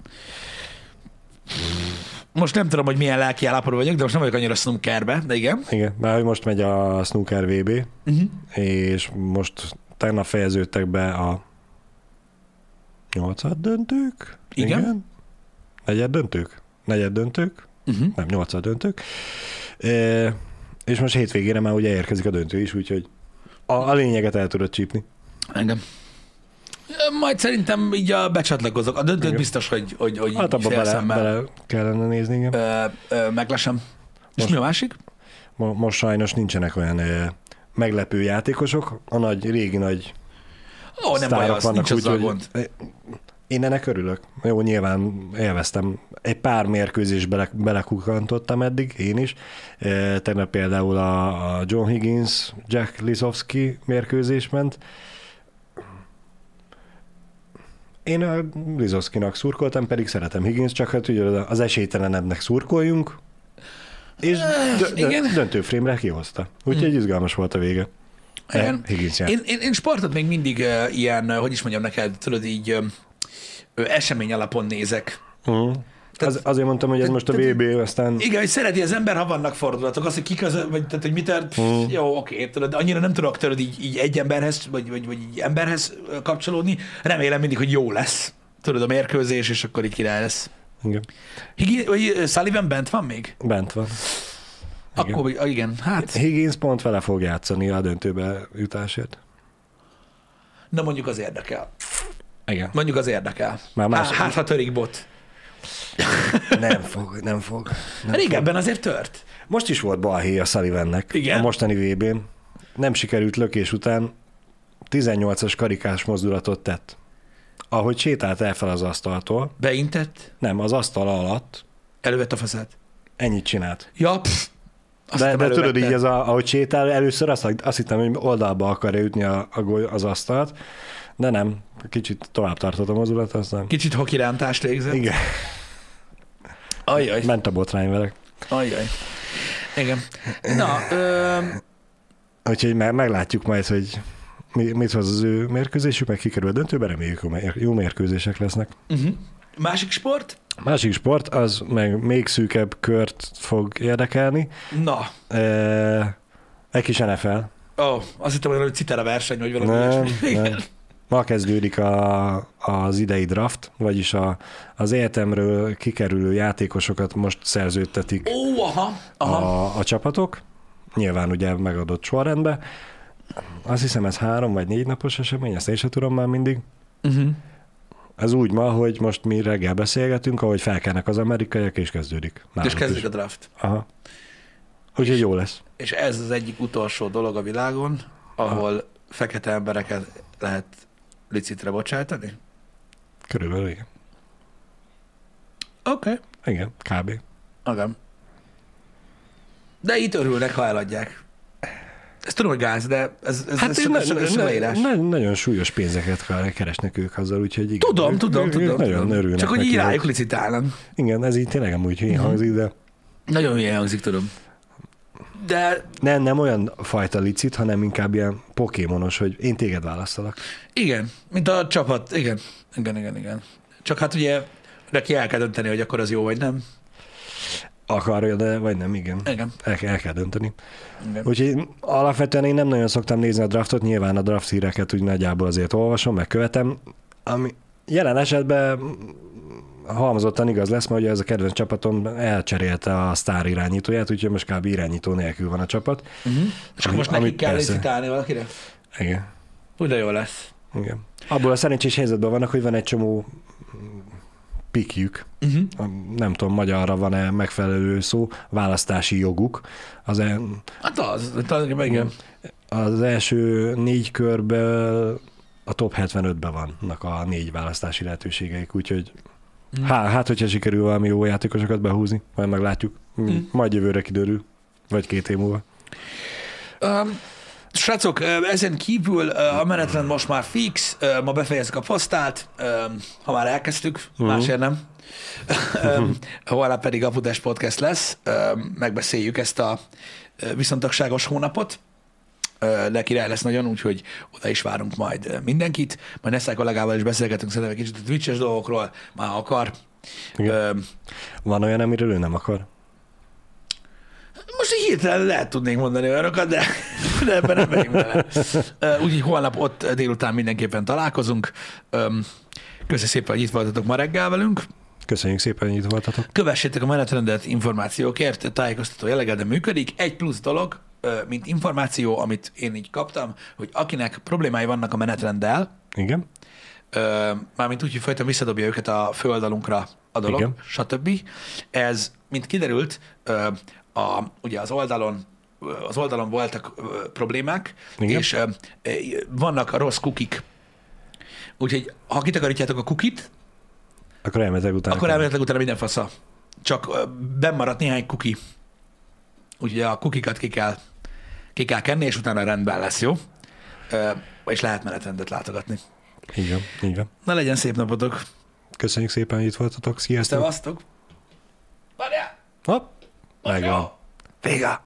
Most nem tudom, hogy milyen lelki állapotban vagyok, de most nem vagyok annyira snookerbe, de igen. Igen, mert hogy most megy a snooker VB, Uh-huh. és most tegnap fejeződtek be a nyolcad döntők? Igen. Negyed döntők? Negyed döntők? Uh-huh. Nem, nyolcad döntők. E, és most hétvégére már ugye érkezik a döntő is, úgyhogy a, a lényeget el tudod csípni. Engem. Majd szerintem így a becsatlakozok. A döntőt Igen. biztos, hogy, hogy, hogy Hát abba bele, szemmel, bele kellene nézni, igen. Ö, ö, meglesem. És Most- mi a másik? Mo- Most sajnos nincsenek olyan e, meglepő játékosok. A nagy, régi nagy Ó, nem baj, az, nincs azzal úgyhogy- gond. Én ennek örülök. Jó, nyilván élveztem. Egy pár mérkőzésbe bele, belekukantottam eddig, én is. E, tegnap például a, a John Higgins, Jack Lisowski mérkőzés ment. Én a Lisowskinak szurkoltam, pedig szeretem Higgins, csak hát ugye az esélytelenebbnek szurkoljunk, és dö- dö- igen. döntőfrémre kihozta. Úgyhogy izgalmas volt a vége. E, Igen. Higgins járt. Én, én, én sportot még mindig uh, ilyen, uh, hogy is mondjam neked, tudod, így uh, esemény alapon nézek. Uh-huh. Az, azért mondtam, hogy ez most a tehát- VB, aztán Igen, hogy szereti az ember, ha vannak fordulatok, az, hogy kik az, vagy tehát, hogy mit tört, Mm. jó, oké, tudod, annyira nem tudok tudod, így, így egy emberhez, vagy, vagy, vagy így emberhez kapcsolódni. Remélem mindig, hogy jó lesz. Tudod, a mérkőzés, és akkor így király lesz. igen, Higi, vagy Sullivan bent van még? bent van. Igen. Akkor, igen, igen hát, Higgins pont vele fog játszani a döntőbe jutásért. na mondjuk az érdekel. Igen. Mondjuk az érdekel. Már más- Há, hát, ha törik bot. Nem fog, nem fog. Nem Régebben azért tört. Most is volt balhé a Sullivannek Igen? a mostani VB-n. Nem sikerült lökés után 18-as karikás mozdulatot tett. Ahogy sétált el fel az asztaltól, Beintett, nem, az asztal alatt elővett a faszát. ennyit csinált. Ja, pff. Azt De, de tudod így, ez a, ahogy sétál, először azt, azt hittem, hogy oldalba akarja ütni a, a az asztalt, de nem, kicsit tovább tartott a mozdulat, aztán Kicsit hokirántást végzett. igen, Ajaj. ment a botrány vele. Ajaj. Igen. Na, ö, Úgyhogy meg, meglátjuk majd, hogy mi, mit hoz az ő mérkőzésük, meg kikerül a döntőbe, reméljük, jó mér- jó mérkőzések lesznek. uh-huh. másik sport? Másik sport, az meg még szűkebb kört fog érdekelni. Na, E, egy kis NFL. ó, azt hittem, hogy citera verseny, vagy valami Nem, ilyesmi. Nem. Ma kezdődik a, az idei draft, vagyis a, az egyetemről kikerülő játékosokat most szerződtetik Ó, aha, aha. a, a csapatok. Nyilván ugye megadott sorrendbe. Azt hiszem ez három vagy négy napos esemény, ezt én sem tudom már mindig. Uh-huh. Ez úgy ma, hogy most mi reggel beszélgetünk, ahogy felkelnek az amerikaiak, és kezdődik. És is. a draft. Aha. Úgyhogy jó lesz. És ez az egyik utolsó dolog a világon, ahol fekete embereket lehet licitre bocsátani? Körülbelül igen. Oké. Okay. Igen, kb. Igen. De itt örülnek, ha eladják. Ez tudom, hogy gáz, de ez, ez, Hát ez, ez ez, ez ne, ne, nagyon súlyos pénzeket keresnek ők azzal, úgyhogy igen. Tudom, Ők- tudom, ők tudom. Nagyon tudom. örülnek Csak hogy így rájuk licitálnak. Igen, ez így tényleg amúgy hülyén Mhm. hangzik, de Nagyon hülye hangzik, tudom. De nem, nem olyan fajta licit, hanem inkább ilyen pokémonos, hogy én téged választalak. igen, mint a csapat, igen. Igen, igen, igen. Csak hát ugye neki el kell dönteni, hogy akkor az jó vagy nem. Akarja, de vagy nem, igen. Igen. El, el kell dönteni. igen. Úgyhogy alapvetően én nem nagyon szoktam nézni a draftot, nyilván a draft híreket úgy nagyjából azért olvasom, meg követem, ami jelen esetben halmozottan igaz lesz, mert ugye ez a kedvenc csapatom elcserélte a sztár irányítóját, úgyhogy most kb. irányító nélkül van a csapat. Uh-huh. És akkor most nekik kell persze. licitálni valakire? Igen. Úgy de jó lesz. Igen. Abból a szerencsés helyzetben vannak, hogy van egy csomó pikjük, Uh-huh. nem tudom, magyarra van-e megfelelő szó, választási joguk. Az, el, Hát az, tulajdonképpen igen. az első négy körből a top 75-ben vannak a négy választási lehetőségeik, úgyhogy Mm. há, hát, hogyha sikerül valami jó játékosokat behúzni, majd meglátjuk. Mm. Majd jövőre kiderül, vagy két év múlva. Um, srácok, ezen kívül a menetrend most már fix, ma befejezzük a posztát, ö, ha már elkezdtük, Mhm. másért nem. Holnap pedig a Budás Podcast lesz, megbeszéljük ezt a viszontagságos hónapot, de király lesz nagyon, úgyhogy oda is várunk majd mindenkit. Majd Neszák kollégával is beszélgetünk szerintem egy kicsit a Twitch-es dolgokról, már akar. Ö, Van olyan, amiről ő nem akar? Most így hirtelen lehet tudnék mondani olyanokat, de, de ebben nem megyünk bele. Úgyhogy holnap ott délután mindenképpen találkozunk. Öm, Köszönöm szépen, hogy itt voltatok ma reggel velünk. Köszönjük szépen, hogy itt voltatok. Kövessétek a menetrendet információkért, tájékoztató jelleggel, de működik. Egy plusz dolog, mint információ, amit én így kaptam, hogy akinek problémái vannak a menetrenddel, Igen? mármint úgy, hogy folyton visszadobja őket a főoldalunkra a dolog, Igen. stb. Ez, mint kiderült, a, ugye az oldalon az oldalon voltak problémák, Igen. és vannak a rossz kukik. Úgyhogy ha kitakarítjátok a kukit, Akkor elmetek utána. akkor elméletileg utána minden fasza. Csak ö, benn maradt néhány kuki. Úgyhogy a kukikat ki kell, ki kell kenni, és utána rendben lesz, jó? És lehet menetrendet látogatni. Így van. Na legyen szép napotok! Köszönjük szépen, hogy itt voltatok. Sziasztok. Szevasztok! Várjál! Hopp, megvan. Vége!